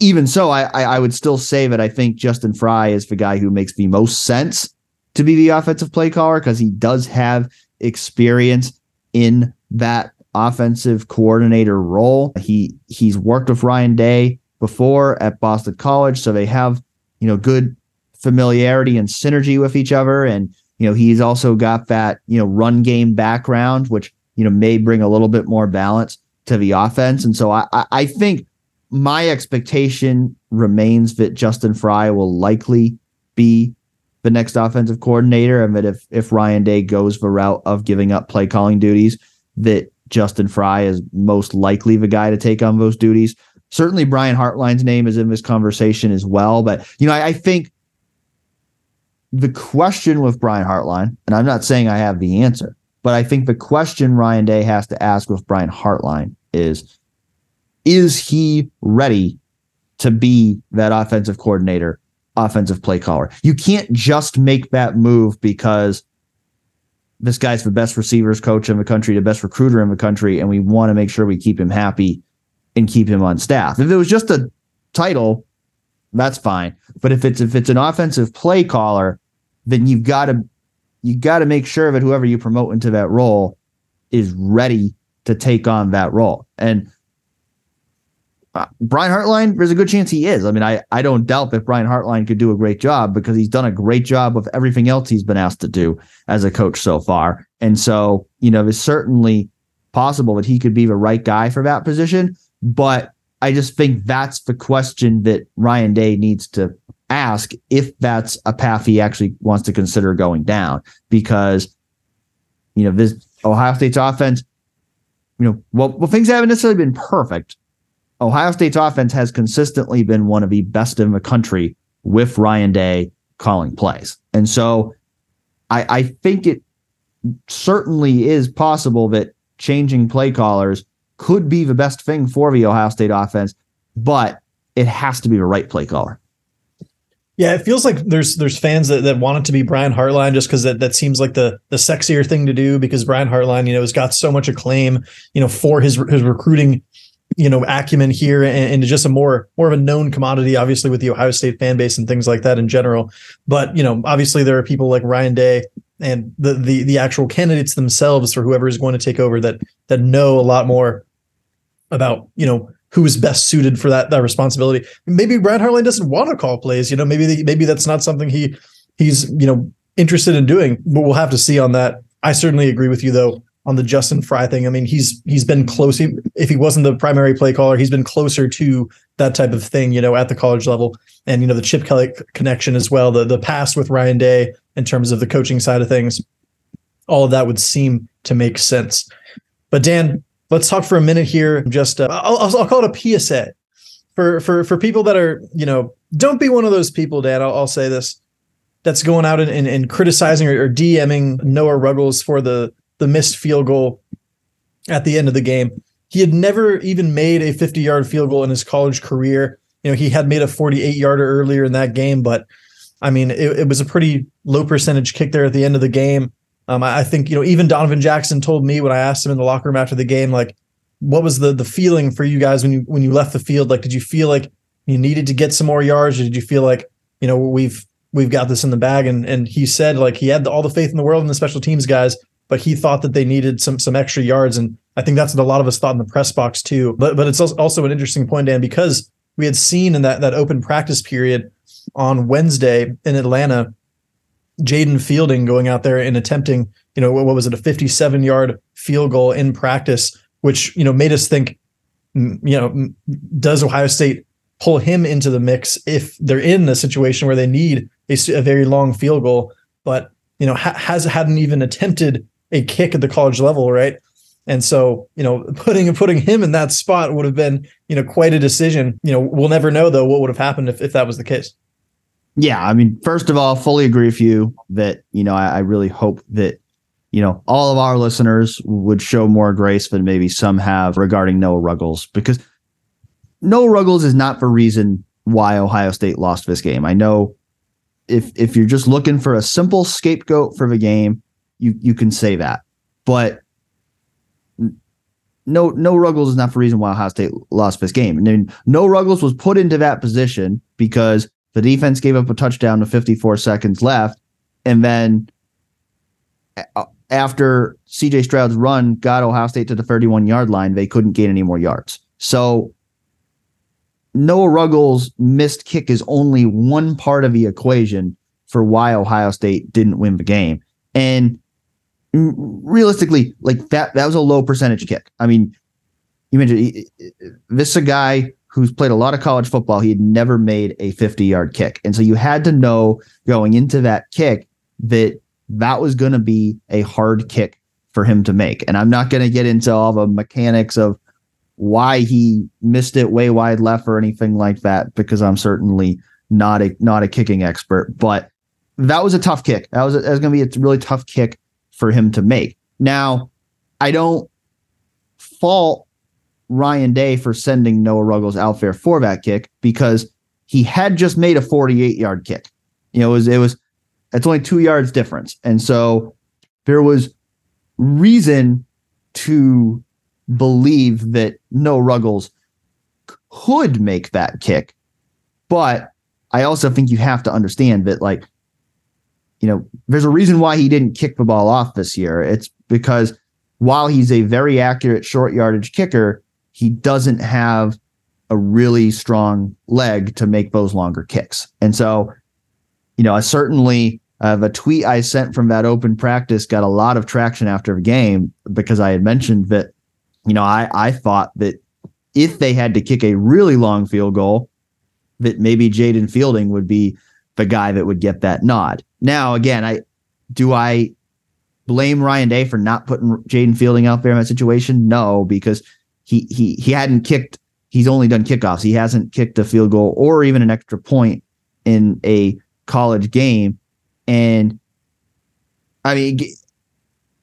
Even so, I, I would still say that I think Justin Frye is the guy who makes the most sense to be the offensive play caller because he does have experience in that offensive coordinator role. He he's worked with Ryan Day before at Boston College, so they have you know good familiarity and synergy with each other. And you know he's also got that you know run game background, which you know may bring a little bit more balance to the offense. And so I I, think my expectation remains that Justin Frye will likely be the next offensive coordinator, and that if if Ryan Day goes the route of giving up play calling duties, that Justin Frye is most likely the guy to take on those duties. Certainly, Brian Hartline's name is in this conversation as well. But you know, I, I think the question with Brian Hartline, and I'm not saying I have the answer, but I think the question Ryan Day has to ask with Brian Hartline is is he ready to be that offensive coordinator, offensive play caller? You can't just make that move because this guy's the best receivers coach in the country, the best recruiter in the country, and we want to make sure we keep him happy and keep him on staff. If it was just a title, that's fine. But if it's if it's an offensive play caller, then you've got to you got to make sure that whoever you promote into that role is ready to take on that role. And uh, Brian Hartline, there's a good chance he is. I mean, I, I don't doubt that Brian Hartline could do a great job because he's done a great job of everything else he's been asked to do as a coach so far. And so, you know, it's certainly possible that he could be the right guy for that position. But I just think that's the question that Ryan Day needs to ask if that's a path he actually wants to consider going down. Because, you know, this Ohio State's offense, you know, well, well, things haven't necessarily been perfect Ohio State's offense has consistently been one of the best in the country with Ryan Day calling plays. And so I, I think it certainly is possible that changing play callers could be the best thing for the Ohio State offense, but it has to be the right play caller. Yeah, it feels like there's there's fans that, that want it to be Brian Hartline just because that, that seems like the the sexier thing to do because Brian Hartline, you know, has got so much acclaim, you know, for his his recruiting you know acumen here and, and, just a more more of a known commodity obviously with the ohio state fan base and things like that in general but you know obviously there are people like ryan day and the the, the actual candidates themselves for whoever is going to take over that that know a lot more about you know who is best suited for that that responsibility maybe Brad hartline doesn't want to call plays you know maybe maybe that's not something he he's you know interested in doing but we'll have to see on that i certainly agree with you though on the Justin Frye thing. I mean, he's he's been close. If he wasn't the primary play caller, he's been closer to that type of thing, you know, at the college level. And you know, the Chip Kelly connection as well, the the past with Ryan Day in terms of the coaching side of things, all of that would seem to make sense. But Dan, let's talk for a minute here. Just uh, I'll, I'll call it a PSA for for for people that are you know don't be one of those people, Dad. I'll, I'll say this. That's going out and, and, and criticizing or, or DMing Noah Ruggles for the the missed field goal at the end of the game. He had never even made a 50 yard field goal in his college career. You know, he had made a 48 yarder earlier in that game, but I mean, it, it, was a pretty low percentage kick there at the end of the game. Um, I, I think, you know, even Donovan Jackson told me when I asked him in the locker room after the game, like, what was the the feeling for you guys when you when you left the field? Like, did you feel like you needed to get some more yards, or did you feel like, you know, we've we've got this in the bag? And and he said like he had all the faith in the world in the special teams guys, but he thought that they needed some some extra yards, and I think that's what a lot of us thought in the press box too. But but it's also an interesting point, Dan, because we had seen in that that open practice period on Wednesday in Atlanta, Jayden Fielding going out there and attempting, you know, what was it, a 57 yard field goal in practice, which you know made us think, mm, you know, mm, does Ohio State pull him into the mix if they're in a situation where they need a, a very long field goal? But you know, ha- has hadn't even attempted a kick at the college level, right? And so, you know, putting putting him in that spot would have been, you know, quite a decision. You know, we'll never know though what would have happened if, if that was the case. Yeah, I mean, first of all, I fully agree with you that, you know, I, I really hope that, you know, all of our listeners would show more grace than maybe some have regarding Noah Ruggles, because Noah Ruggles is not the reason why Ohio State lost this game. I know if if you're just looking for a simple scapegoat for the game, you you can say that. But no no Ruggles is not the reason why Ohio State lost this game. And then Noah Ruggles was put into that position because the defense gave up a touchdown with 54 seconds left, and then after CJ Stroud's run got Ohio State to the 31 yard line, they couldn't gain any more yards. So Noah Ruggles' missed kick is only one part of the equation for why Ohio State didn't win the game. And realistically, like that, that was a low percentage kick. I mean, you mentioned this is a guy who's played a lot of college football. He had never made a 50 yard kick. And so you had to know going into that kick that that was going to be a hard kick for him to make. And I'm not going to get into all the mechanics of why he missed it way wide left or anything like that because I'm certainly not a not a kicking expert, but that was a tough kick. That was, that was going to be a really tough kick for him to make. Now, I don't fault Ryan Day for sending Noah Ruggles out there for that kick because he had just made a 48 yard kick. You know, it was, it was, it's only two yards difference. And so there was reason to believe that Noah Ruggles could make that kick. But I also think you have to understand that, like, you know, there's a reason why he didn't kick the ball off this year. It's because while he's a very accurate short yardage kicker, he doesn't have a really strong leg to make those longer kicks. And so, you know, I certainly uh, the tweet I sent from that open practice got a lot of traction after the game because I had mentioned that, you know, I, I thought that if they had to kick a really long field goal, that maybe Jayden Fielding would be the guy that would get that nod. Now, again, I do I blame Ryan Day for not putting Jayden Fielding out there in that situation? No, because he he he hadn't kicked. He's only done kickoffs. He hasn't kicked a field goal or even an extra point in a college game. And I mean,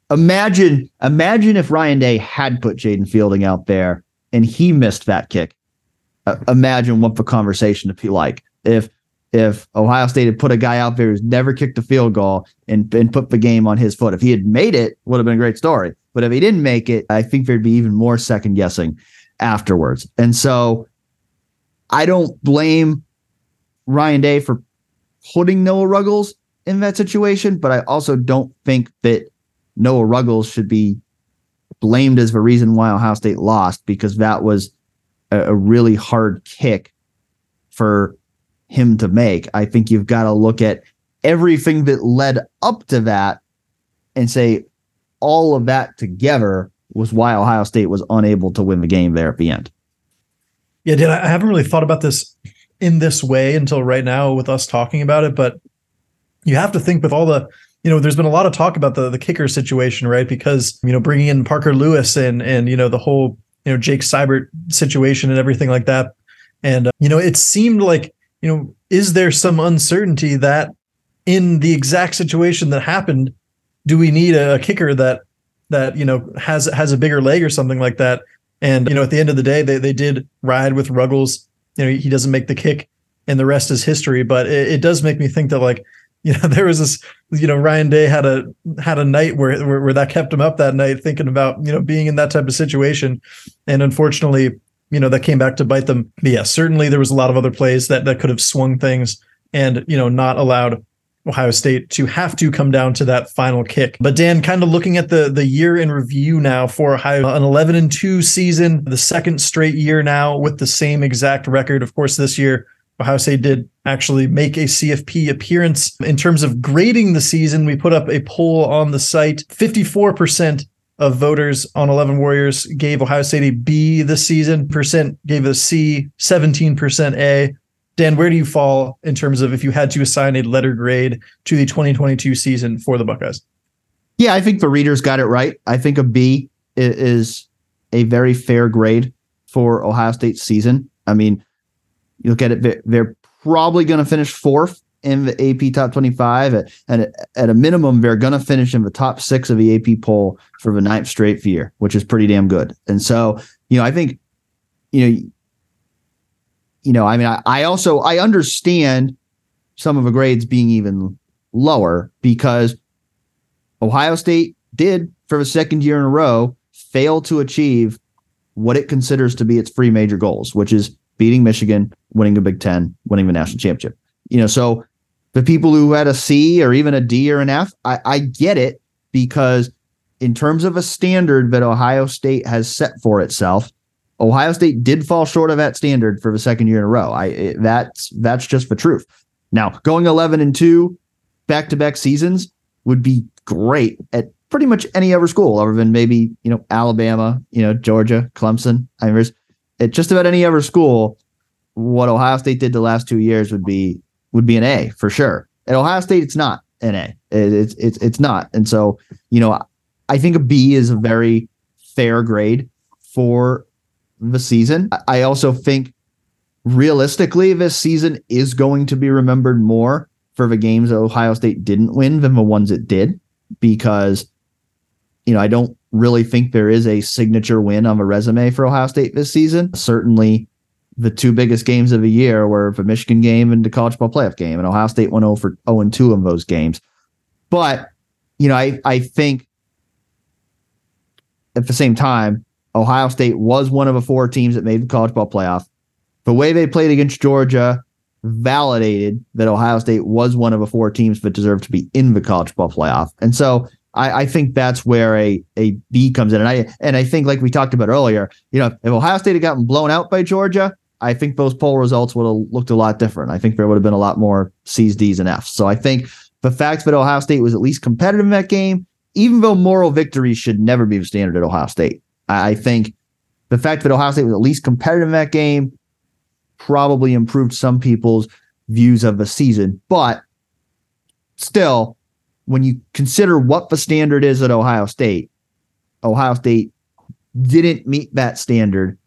imagine imagine if Ryan Day had put Jayden Fielding out there and he missed that kick. Uh, imagine what the conversation would be like if if Ohio State had put a guy out there who's never kicked a field goal and, and put the game on his foot. If he had made it, would have been a great story. But if he didn't make it, I think there'd be even more second guessing afterwards. And so I don't blame Ryan Day for putting Noah Ruggles in that situation, but I also don't think that Noah Ruggles should be blamed as the reason why Ohio State lost because that was a, a really hard kick for him to make. I think you've got to look at everything that led up to that and say all of that together was why Ohio State was unable to win the game there at the end. Yeah, Dan, I haven't really thought about this in this way until right now with us talking about it, but you have to think with all the you know, there's been a lot of talk about the the kicker situation, right? Because you know, bringing in Parker Lewis and and you know the whole you know Jake Seibert situation and everything like that, and uh, you know, it seemed like you know, is there some uncertainty that in the exact situation that happened, do we need a, kicker that that you know has has a bigger leg or something like that? And you know, at the end of the day, they they did ride with Ruggles. You know, he doesn't make the kick, and the rest is history. But it, it does make me think that like you know there was this you know Ryan Day had a had a night where, where, where that kept him up that night thinking about you know being in that type of situation, and unfortunately you know, that came back to bite them. But yeah, certainly there was a lot of other plays that that could have swung things and, you know, not allowed Ohio State to have to come down to that final kick. But Dan, kind of looking at the the year in review now for Ohio, an 11 and 2 season, the second straight year now with the same exact record. Of course, this year Ohio State did actually make a CFP appearance. In terms of grading the season, we put up a poll on the site. 54% of voters on 11 Warriors gave Ohio State a B this season. Percent gave a C, 17% A. Dan, where do you fall in terms of if you had to assign a letter grade to the 2022 season for the Buckeyes? Yeah, I think the readers got it right. I think a B is a very fair grade for Ohio State's season. I mean, you look at it, they're probably going to finish fourth in the AP top 25. At, at, at a minimum, they're going to finish in the top six of the AP poll for the ninth straight year, which is pretty damn good. And so, you know, I think, you know, you know, I mean, I, I also I understand some of the grades being even lower because Ohio State did for the second year in a row fail to achieve what it considers to be its three major goals, which is beating Michigan, winning the Big Ten, winning the national championship. You know, so the people who had a C or even a D or an F, I, I get it because in terms of a standard that Ohio State has set for itself, Ohio State did fall short of that standard for the second year in a row. I it, that's that's just the truth. Now, going 11 and 2 back-to-back seasons would be great at pretty much any other school other than maybe, you know, Alabama, you know, Georgia, Clemson. I mean, at just about any other school what Ohio State did the last 2 years would be would be an A for sure. At Ohio State it's not an A. It, it's it's it's not. And so, you know, I think a B is a very fair grade for the season. I also think realistically, this season is going to be remembered more for the games that Ohio State didn't win than the ones it did, because, you know, I don't really think there is a signature win on the resume for Ohio State this season. Certainly, the two biggest games of the year were the Michigan game and the college ball playoff game, and Ohio State went over 0 and 2 in those games. But, you know, I, I think at the same time, Ohio State was one of the four teams that made the college ball playoff. The way they played against Georgia validated that Ohio State was one of the four teams that deserved to be in the college ball playoff. And so I, I, think that's where a a B comes in. And I and I think like we talked about earlier, you know, if Ohio State had gotten blown out by Georgia, I think those poll results would have looked a lot different. I think there would have been a lot more C's, D's, and F's. So I think the fact that Ohio State was at least competitive in that game, even though moral victory should never be the standard at Ohio State. I, think the fact that Ohio State was at least competitive in that game probably improved some people's views of the season. But still, when you consider what the standard is at Ohio State, Ohio State didn't meet that standard,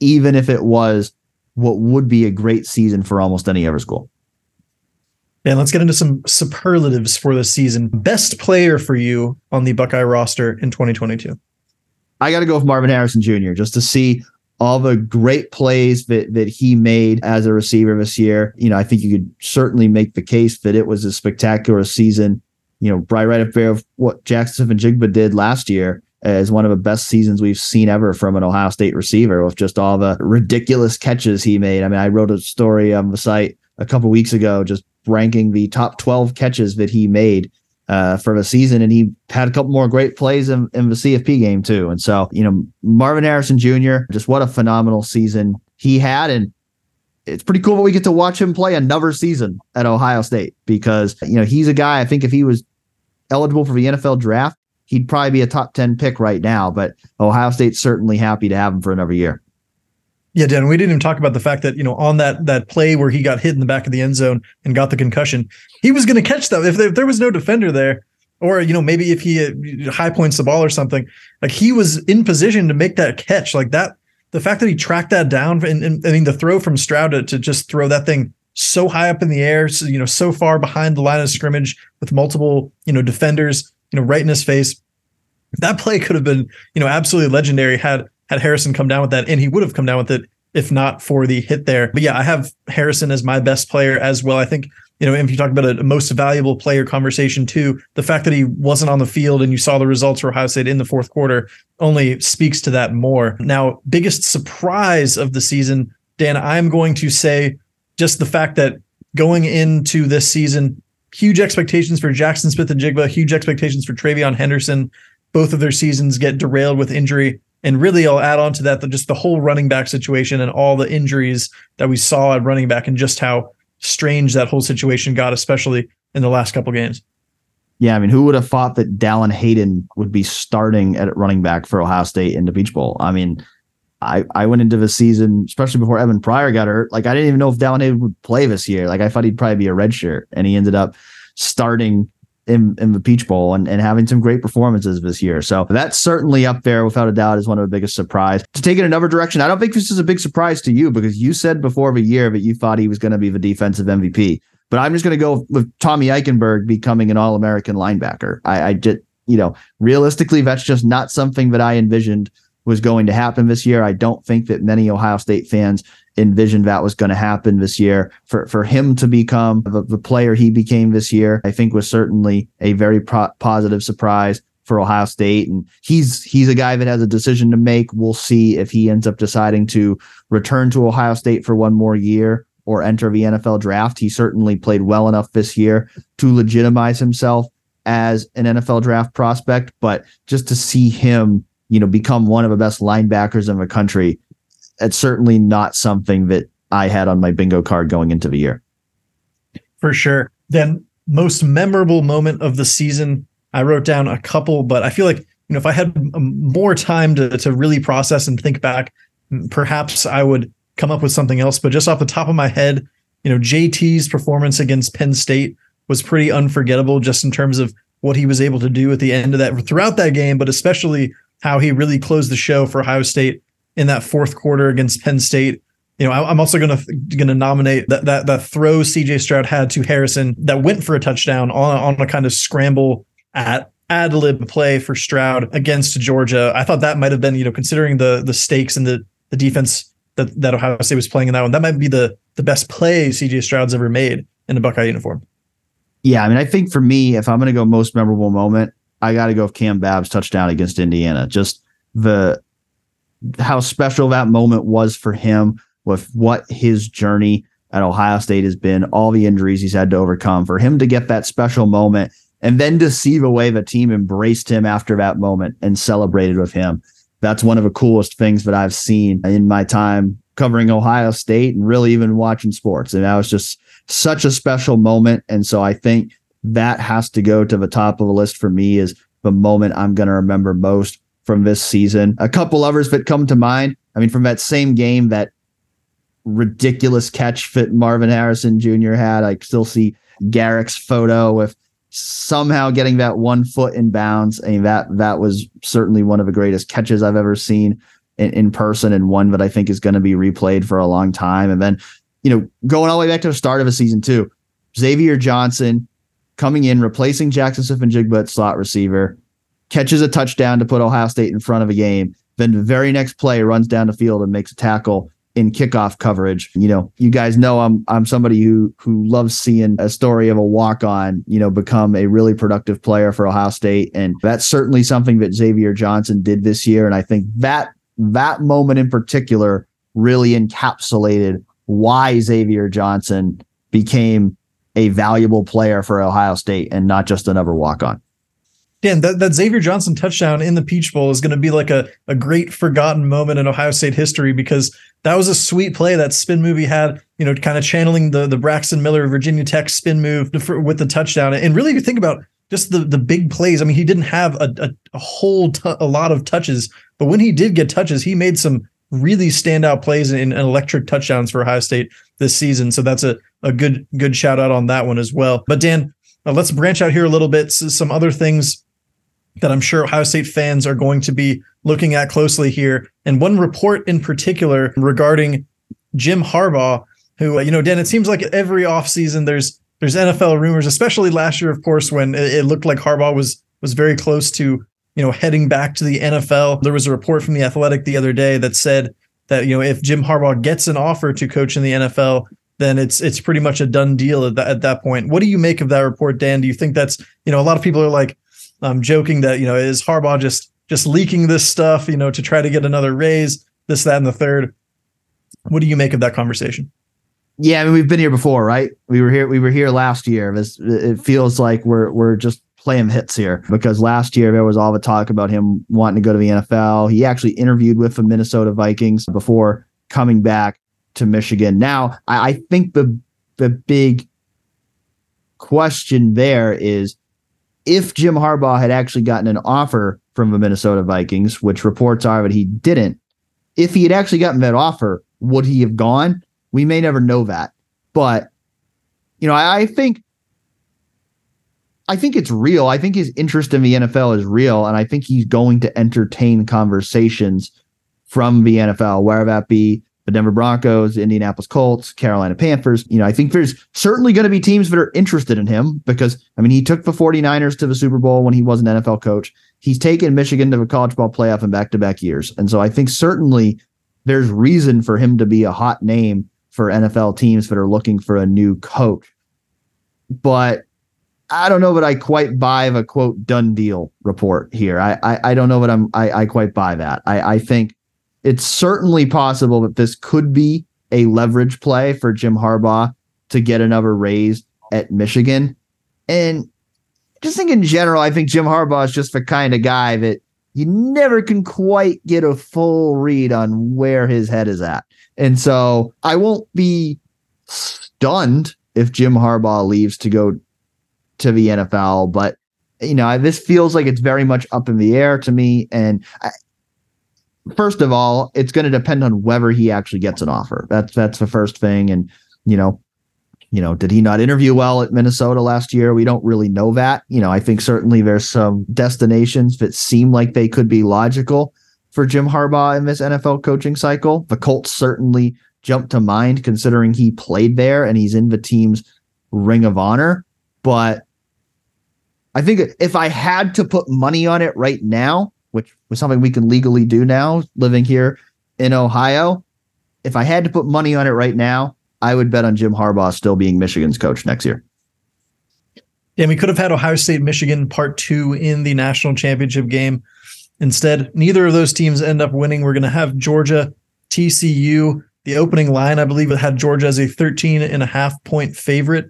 even if it was what would be a great season for almost any other school. And let's get into some superlatives for the season. Best player for you on the Buckeye roster in 2022. I got to go with Marvin Harrison Jr. just to see all the great plays that that he made as a receiver this year. You know, I think you could certainly make the case that it was a spectacular season. You know, right right up there of what Jaxon Smith-Njigba did last year as one of the best seasons we've seen ever from an Ohio State receiver with just all the ridiculous catches he made. I mean, I wrote a story on the site a couple weeks ago just ranking the top 12 catches that he made uh, for the season, and he had a couple more great plays in, in the CFP game too. And so, you know, Marvin Harrison Jr. just what a phenomenal season he had, and it's pretty cool that we get to watch him play another season at Ohio State because you know he's a guy. I think if he was eligible for the NFL draft, he'd probably be a top ten pick right now. But Ohio State's certainly happy to have him for another year. Yeah, Dan, we didn't even talk about the fact that, you know, on that that play where he got hit in the back of the end zone and got the concussion, he was going to catch that. If there, if there, was no defender there, or, you know, maybe if he uh, high points the ball or something, like he was in position to make that catch. Like that, the fact that he tracked that down, and, and I mean, the throw from Stroud to, to just throw that thing so high up in the air, so, you know, so far behind the line of scrimmage with multiple, you know, defenders, you know, right in his face. That play could have been, you know, absolutely legendary had had Harrison come down with that, and he would have come down with it if not for the hit there. But yeah, I have Harrison as my best player as well. I think, you know, if you talk about a, most valuable player conversation too, the fact that he wasn't on the field and you saw the results for Ohio State in the fourth quarter only speaks to that more. Now, biggest surprise of the season, Dan, I'm going to say just the fact that going into this season, huge expectations for Jaxon Smith-Njigba, huge expectations for TreVeyon Henderson. Both of their seasons get derailed with injury. And really, I'll add on to that the, just the whole running back situation and all the injuries that we saw at running back and just how strange that whole situation got, especially in the last couple games. Yeah, I mean, who would have thought that Dallin Hayden would be starting at running back for Ohio State in the Peach Bowl? I mean, I, I went into the season, especially before Evan Pryor got hurt. Like, I didn't even know if Dallin Hayden would play this year. Like, I thought he'd probably be a redshirt, and he ended up starting in, in the Peach Bowl and, and having some great performances this year. So that's certainly up there without a doubt is one of the biggest surprise. To take it another direction, I don't think this is a big surprise to you because you said before the year that you thought he was going to be the defensive MVP. But I'm just going to go with Tommy Eichenberg becoming an All American linebacker. I, I just, you know, realistically, that's just not something that I envisioned was going to happen this year. I don't think that many Ohio State fans envisioned that was going to happen this year. For for him to become the, the player he became this year, I think was certainly a very pro- positive surprise for Ohio State. And he's he's a guy that has a decision to make. We'll see if he ends up deciding to return to Ohio State for one more year or enter the NFL draft. He certainly played well enough this year to legitimize himself as an NFL draft prospect, but just to see him, you know, become one of the best linebackers in the country, it's certainly not something that I had on my bingo card going into the year. For sure. Then most memorable moment of the season, I wrote down a couple, but I feel like you know if I had more time to to really process and think back, perhaps I would come up with something else. But just off the top of my head, you know, JT's performance against Penn State was pretty unforgettable just in terms of what he was able to do at the end of that throughout that game, but especially how he really closed the show for Ohio State in that fourth quarter against Penn State. You know, I, am also gonna gonna nominate that that that throw CJ Stroud had to Harrison that went for a touchdown on on a kind of scramble at ad lib play for Stroud against Georgia. I thought that might have been, you know, considering the the stakes and the the defense that that Ohio State was playing in that one, that might be the the best play CJ Stroud's ever made in a Buckeye uniform. Yeah, I mean, I think for me, if I'm going to go most memorable moment, I got to go with Cam Babb's touchdown against Indiana. Just the how special that moment was for him with what his journey at Ohio State has been, all the injuries he's had to overcome. For him to get that special moment and then to see the way the team embraced him after that moment and celebrated with him. That's one of the coolest things that I've seen in my time covering Ohio State and really even watching sports. And that was just such a special moment. And so I think that has to go to the top of the list for me is the moment I'm going to remember most from this season. A couple others that come to mind. I mean, from that same game, that ridiculous catch that Marvin Harrison Jr. had. I still see Garrick's photo with somehow getting that one foot in bounds. I mean, that that was certainly one of the greatest catches I've ever seen in, in person and one that I think is going to be replayed for a long time. And then, you know, going all the way back to the start of a season two, Xavier Johnson coming in, replacing Jaxon Smith-Njigba slot receiver, catches a touchdown to put Ohio State in front of a game. Then the very next play runs down the field and makes a tackle in kickoff coverage. You know, you guys know I'm I'm somebody who who loves seeing a story of a walk on, you know, become a really productive player for Ohio State. And that's certainly something that Xavier Johnson did this year. And I think that that moment in particular really encapsulated why Xavier Johnson became a valuable player for Ohio State and not just another walk on. Dan, that, that Xavier Johnson touchdown in the Peach Bowl is going to be like a, a great forgotten moment in Ohio State history because that was a sweet play that spin movie had, you know, kind of channeling the the Braxton Miller Virginia Tech spin move for, with the touchdown. And really, you think about just the the big plays, I mean, he didn't have a, a, a whole t- a lot of touches, but when he did get touches, he made some really standout plays and electric touchdowns for Ohio State this season. So that's a, a good good shout out on that one as well. But Dan, uh, let's branch out here a little bit. So some other things that I'm sure Ohio State fans are going to be looking at closely here. And one report in particular regarding Jim Harbaugh, who, uh, you know, Dan, it seems like every offseason there's there's NFL rumors, especially last year, of course, when it, looked like Harbaugh was was very close to, you know, heading back to the NFL. There was a report from the Athletic the other day that said that, you know, if Jim Harbaugh gets an offer to coach in the NFL, then it's it's pretty much a done deal at that, at that point. What do you make of that report, Dan? Do you think that's, you know, a lot of people are like, um, joking that you know is Harbaugh just just leaking this stuff, you know, to try to get another raise, this, that, and the third. What do you make of that conversation? Yeah, I mean, we've been here before, right? We were here. We were here last year. It feels like we're we're just playing hits here because last year there was all the talk about him wanting to go to the NFL. He actually interviewed with the Minnesota Vikings before coming back to Michigan. Now, I, I think the the big question there is if Jim Harbaugh had actually gotten an offer from the Minnesota Vikings, which reports are that he didn't, if he had actually gotten that offer, would he have gone? We may never know that. But, you know, I, I think I think it's real. I think his interest in the NFL is real, and I think he's going to entertain conversations from the NFL, whether that be the Denver Broncos, Indianapolis Colts, Carolina Panthers. You know, I think there's certainly going to be teams that are interested in him because, I mean, he took the 49ers to the Super Bowl when he was an NFL coach. He's taken Michigan to the college ball playoff in back to back years. And so I think certainly there's reason for him to be a hot name for NFL teams that are looking for a new coach. But I don't know that I quite buy the quote done deal report here. I I, I don't know that I'm I, I quite buy that. I, I think it's certainly possible that this could be a leverage play for Jim Harbaugh to get another raise at Michigan. And just think in general, I think Jim Harbaugh is just the kind of guy that you never can quite get a full read on where his head is at. And so I won't be stunned if Jim Harbaugh leaves to go to the NFL, but you know, this feels like it's very much up in the air to me. And I, first of all, it's going to depend on whether he actually gets an offer. That's that's the first thing. And you know, you know, did he not interview well at Minnesota last year? We don't really know that. You know, I think certainly there's some destinations that seem like they could be logical for Jim Harbaugh in this NFL coaching cycle. The Colts certainly jumped to mind considering he played there and he's in the team's ring of honor. But I think if I had to put money on it right now, which was something we can legally do now living here in Ohio, if I had to put money on it right now, I would bet on Jim Harbaugh still being Michigan's coach next year. Yeah, we could have had Ohio State Michigan part two in the national championship game. Instead, neither of those teams end up winning. We're going to have Georgia, TCU. The opening line, I believe, it had Georgia as a 13 and a half point favorite.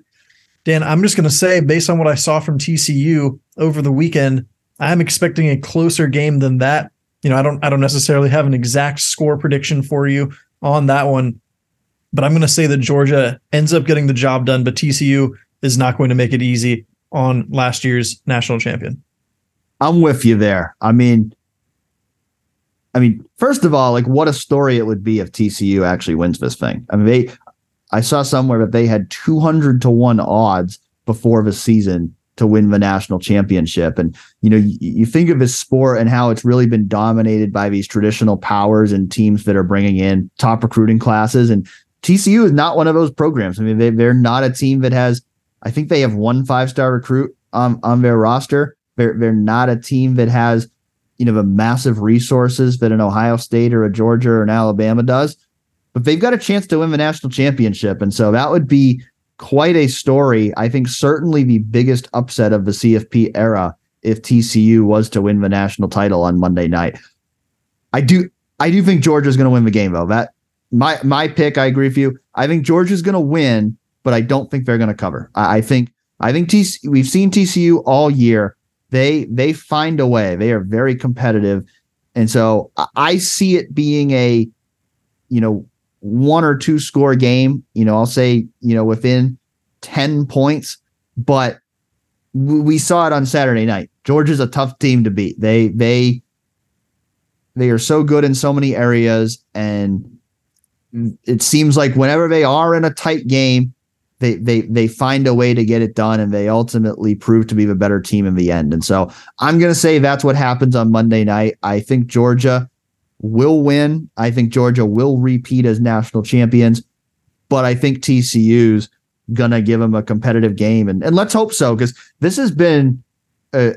Dan, I'm just going to say, based on what I saw from TCU over the weekend, I'm expecting a closer game than that. You know, I don't, I don't necessarily have an exact score prediction for you on that one, but I'm going to say that Georgia ends up getting the job done, but TCU is not going to make it easy on last year's national champion. I'm with you there. I mean, I mean, first of all, like what a story it would be if TCU actually wins this thing. I mean, they, I saw somewhere that they had 200 to one odds before the season to win the national championship. And, you know, you, you, think of this sport and how it's really been dominated by these traditional powers and teams that are bringing in top recruiting classes. And TCU is not one of those programs. I mean, they, they're not a team that has, I think they have one five star recruit on, on their roster. They're, they're not a team that has, you know, the massive resources that an Ohio State or a Georgia or an Alabama does. But they've got a chance to win the national championship. And so that would be quite a story. I think certainly the biggest upset of the CFP era if TCU was to win the national title on Monday night. I do I do think Georgia's going to win the game though. That my my pick. I agree with you. I think Georgia's going to win, but I don't think they're going to cover. I, I think I think TC, we've seen TCU all year. They they find a way. They are very competitive, and so I see it being a, you know, one or two score game. You know, I'll say you know within ten points, but we saw it on Saturday night. Georgia's a tough team to beat. They they they are so good in so many areas, and it seems like whenever they are in a tight game, they they they find a way to get it done, and they ultimately prove to be the better team in the end. And so I'm going to say that's what happens on Monday night. I think Georgia will win. I think Georgia will repeat as national champions, but I think TCU's gonna give them a competitive game, and and let's hope so because this has been a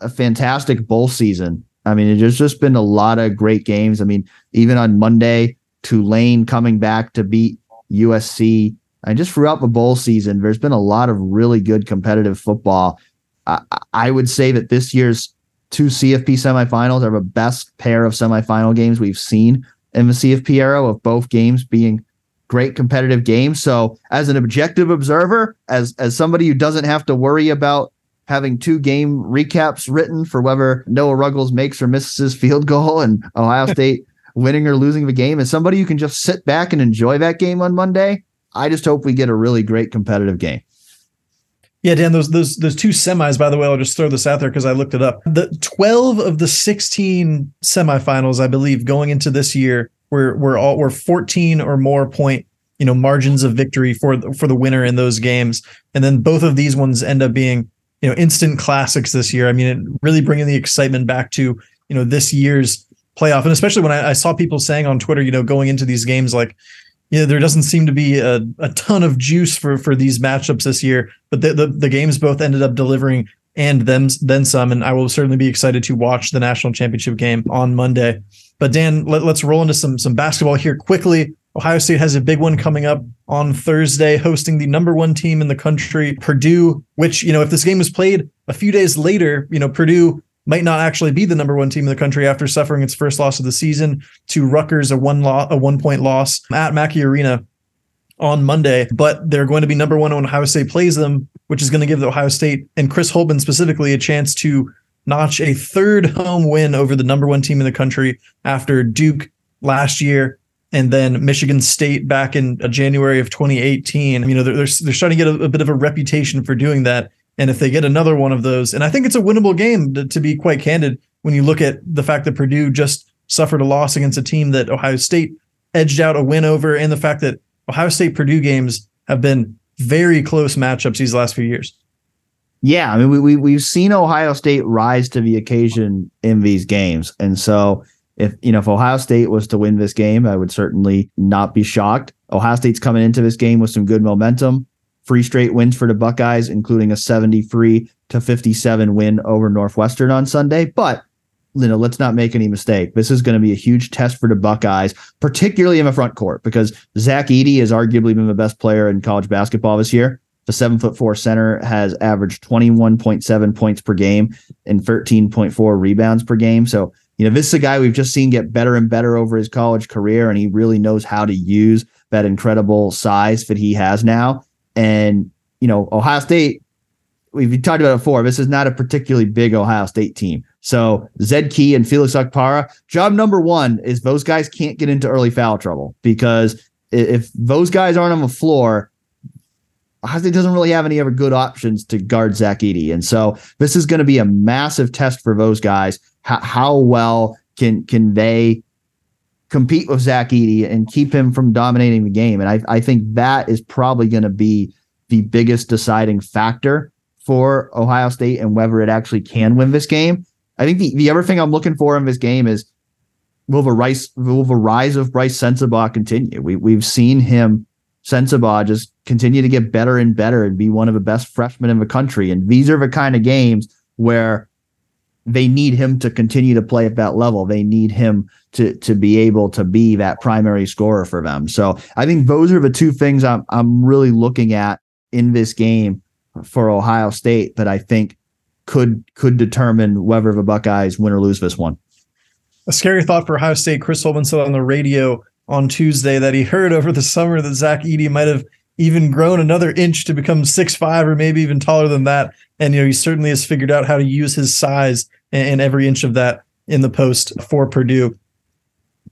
a fantastic bowl season. I mean, there's just been a lot of great games. I mean, even on Monday, Tulane coming back to beat USC. And just throughout the bowl season, there's been a lot of really good competitive football. I, I would say that this year's two CFP semifinals are the best pair of semifinal games we've seen in the CFP era, of both games being great competitive games. So, as an objective observer, as as somebody who doesn't have to worry about having two game recaps written for whether Noah Ruggles makes or misses his field goal and Ohio State winning or losing the game, as somebody who can just sit back and enjoy that game on Monday, I just hope we get a really great competitive game. Yeah, Dan, those those those two semis, by the way, I'll just throw this out there because I looked it up. The 12 of the 16 semifinals, I believe, going into this year were were all were 14 or more point, you know, margins of victory for for the winner in those games. And then both of these ones end up being, you know, instant classics this year. I mean, it really bringing the excitement back to, you know, this year's playoff. And especially when I, I saw people saying on Twitter, you know, going into these games, like, yeah, there doesn't seem to be a, a ton of juice for for these matchups this year, but the, the, the games both ended up delivering and them then some. And I will certainly be excited to watch the national championship game on Monday. But Dan, let, us roll into some some basketball here quickly. Ohio State has a big one coming up on Thursday, hosting the number one team in the country, Purdue. Which you know, if this game was played a few days later, you know, Purdue might not actually be the number one team in the country after suffering its first loss of the season to Rutgers, a one lo- a one point loss at Mackey Arena on Monday, but they're going to be number one when Ohio State plays them, which is going to give the Ohio State and Chris Holtmann specifically a chance to notch a third home win over the number one team in the country after Duke last year and then Michigan State back in uh, January of 2018. You know, they're, they're, they're starting to get a, a, bit of a reputation for doing that. And if they get another one of those, and I think it's a winnable game to, to be quite candid, when you look at the fact that Purdue just suffered a loss against a team that Ohio State edged out a win over, and the fact that Ohio State Purdue games have been very close matchups these last few years. Yeah, I mean, we, we we've seen Ohio State rise to the occasion in these games, and so if you know if Ohio State was to win this game, I would certainly not be shocked. Ohio State's coming into this game with some good momentum. Three straight wins for the Buckeyes, including a 73 to 57 win over Northwestern on Sunday. But you know, let's not make any mistake. This is going to be a huge test for the Buckeyes, particularly in the front court, because Zach Edey has arguably been the best player in college basketball this year. The seven foot four center has averaged 21.7 points per game and 13.4 rebounds per game. So, you know, this is a guy we've just seen get better and better over his college career, and he really knows how to use that incredible size that he has now. And, you know, Ohio State, we've talked about it before, this is not a particularly big Ohio State team. So Zed Key and Felix Okpara, job number one is those guys can't get into early foul trouble because if those guys aren't on the floor, Ohio State doesn't really have any other good options to guard Zach Edey. And so this is going to be a massive test for those guys. How, how well can can they compete with Zach Edey and keep him from dominating the game? And I, I think that is probably going to be the biggest deciding factor for Ohio State and whether it actually can win this game. I think the, the other thing I'm looking for in this game is will the rise will the rise of Brice Sensabaugh continue? We we've seen him Sensabaugh just continue to get better and better and be one of the best freshmen in the country. And these are the kind of games where they need him to continue to play at that level. They need him to to be able to be that primary scorer for them. So I think those are the two things I'm I'm really looking at in this game for Ohio State that I think could could determine whether the Buckeyes win or lose this one. A scary thought for Ohio State. Chris Holtmann said on the radio on Tuesday that he heard over the summer that Zach Edey might have even grown another inch to become six five or maybe even taller than that. And you know, he certainly has figured out how to use his size and every inch of that in the post for Purdue.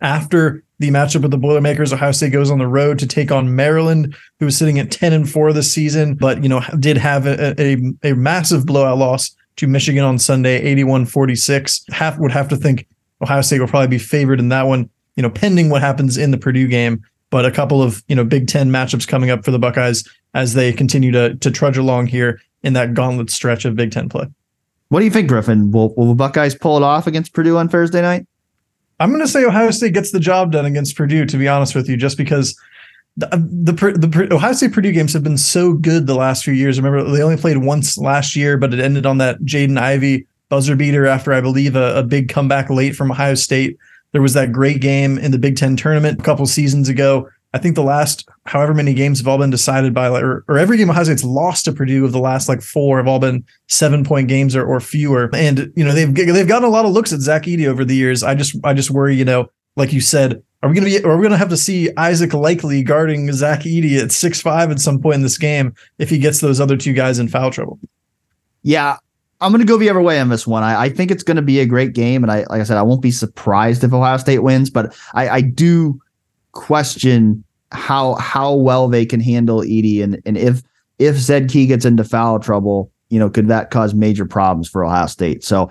After the matchup with the Boilermakers, Ohio State goes on the road to take on Maryland, who is sitting at 10 and 4 this season, but you know, did have a, a, a massive blowout loss to Michigan on Sunday, 81 46. Half would have to think Ohio State will probably be favored in that one, you know, pending what happens in the Purdue game. But a couple of, you know, Big Ten matchups coming up for the Buckeyes as they continue to, to trudge along here in that gauntlet stretch of Big Ten play. What do you think, Griffin? Will, will the Buckeyes pull it off against Purdue on Thursday night? I'm going to say Ohio State gets the job done against Purdue, to be honest with you, just because the, the, the Ohio State Purdue games have been so good the last few years. Remember, they only played once last year, but it ended on that Jaden Ivey buzzer beater after I believe a, a, big comeback late from Ohio State. There was that great game in the Big Ten tournament a couple seasons ago. I think the last however many games have all been decided by like, or, or every game Ohio State's lost to Purdue of the last like four have all been seven point games or, or fewer. And you know they've they've gotten a lot of looks at Zach Edey over the years. I just I just worry, you know, like you said, are we gonna be? Are we gonna have to see Isaac Likekele guarding Zach Edey at six five at some point in this game if he gets those other two guys in foul trouble? Yeah, I'm gonna go the other way on this one. I, I think it's gonna be a great game, and I like I said, I won't be surprised if Ohio State wins, but I, I do question how how well they can handle Edey, and and if if Zed Key gets into foul trouble, you know, could that cause major problems for Ohio State? So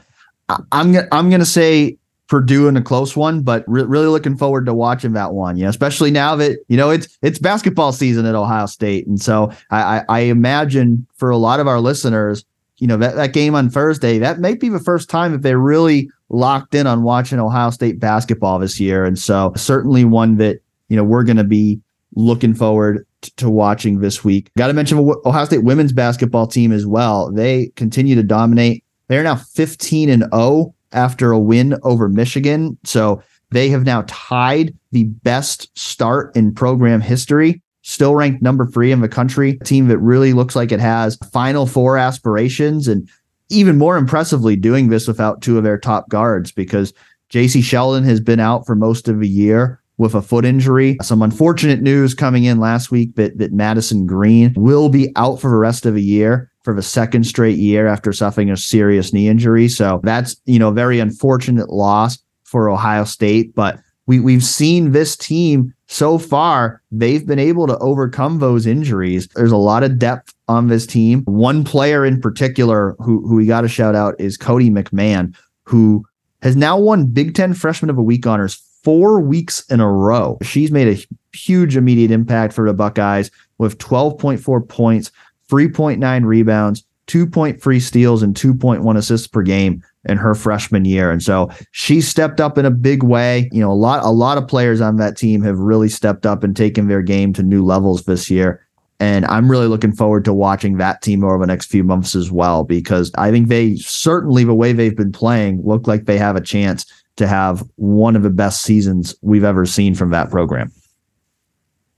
I, I'm gonna I'm gonna say Purdue in a close one, but re- really looking forward to watching that one. You know, especially now that you know it's it's basketball season at Ohio State, and so I, I, I imagine for a lot of our listeners, you know that that game on Thursday that may be the first time that they're really locked in on watching Ohio State basketball this year, and so certainly one that you know we're going to be looking forward to, watching this week. Got to mention Ohio State women's basketball team as well. They continue to dominate. They're now 15 and 0 after a win over Michigan. So they have now tied the best start in program history. Still ranked number three in the country. A team that really looks like it has Final Four aspirations, and even more impressively, doing this without two of their top guards because Jacy Sheldon has been out for most of the year. with a foot injury. Some unfortunate news coming in last week that, that Madison Greene will be out for the rest of a year for the second straight year after suffering a serious knee injury. So that's, you know, very unfortunate loss for Ohio State. But we, we've seen this team so far, they've been able to overcome those injuries. There's a lot of depth on this team. One player in particular who, who we got to shout out is Cotie McMahon, who has now won Big Ten Freshman of the Week honors four weeks in a row. She's made a huge immediate impact for the Buckeyes with 12.4 points, 3.9 rebounds, 2.3 steals, and 2.1 assists per game in her freshman year. And so she stepped up in a big way. You know, a lot a lot of players on that team have really stepped up and taken their game to new levels this year. And I'm really looking forward to watching that team over the next few months as well, because I think they certainly, the way they've been playing, look like they have a chance to have one of the best seasons we've ever seen from that program.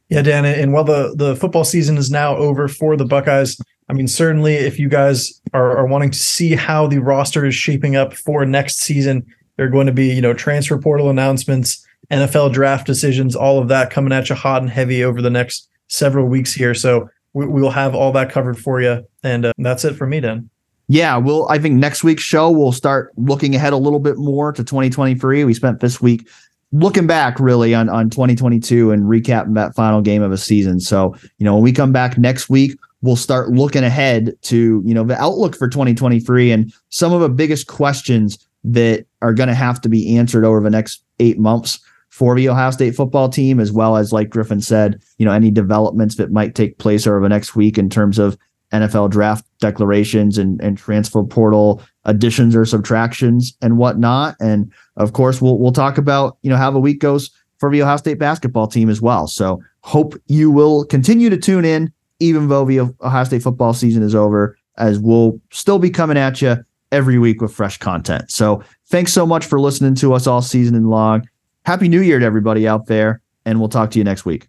Yeah, Dan, and while the, the football season is now over for the Buckeyes, I mean, certainly if you guys are, are wanting to see how the roster is shaping up for next season, there are going to be, you know, transfer portal announcements, NFL draft decisions, all of that coming at you hot and heavy over the next several weeks here. So we, we will have all that covered for you. And uh, that's it for me, Dan. Yeah, well, I think next week's show we'll start looking ahead a little bit more to 2023. We spent this week looking back really on on 2022 and recapping that final game of a season. So, you know, when we come back next week, we'll start looking ahead to, you know, the outlook for 2023 and some of the biggest questions that are going to have to be answered over the next 8 months for the Ohio State football team, as well as, like Griffin said, you know, any developments that might take place over the next week in terms of NFL draft declarations and, and transfer portal additions or subtractions and whatnot. And of course, we'll we'll talk about you know how the week goes for the Ohio State basketball team as well. So hope you will continue to tune in, even though the Ohio State football season is over, as we'll still be coming at you every week with fresh content. So thanks so much for listening to us all season long. Happy New Year to everybody out there, and we'll talk to you next week.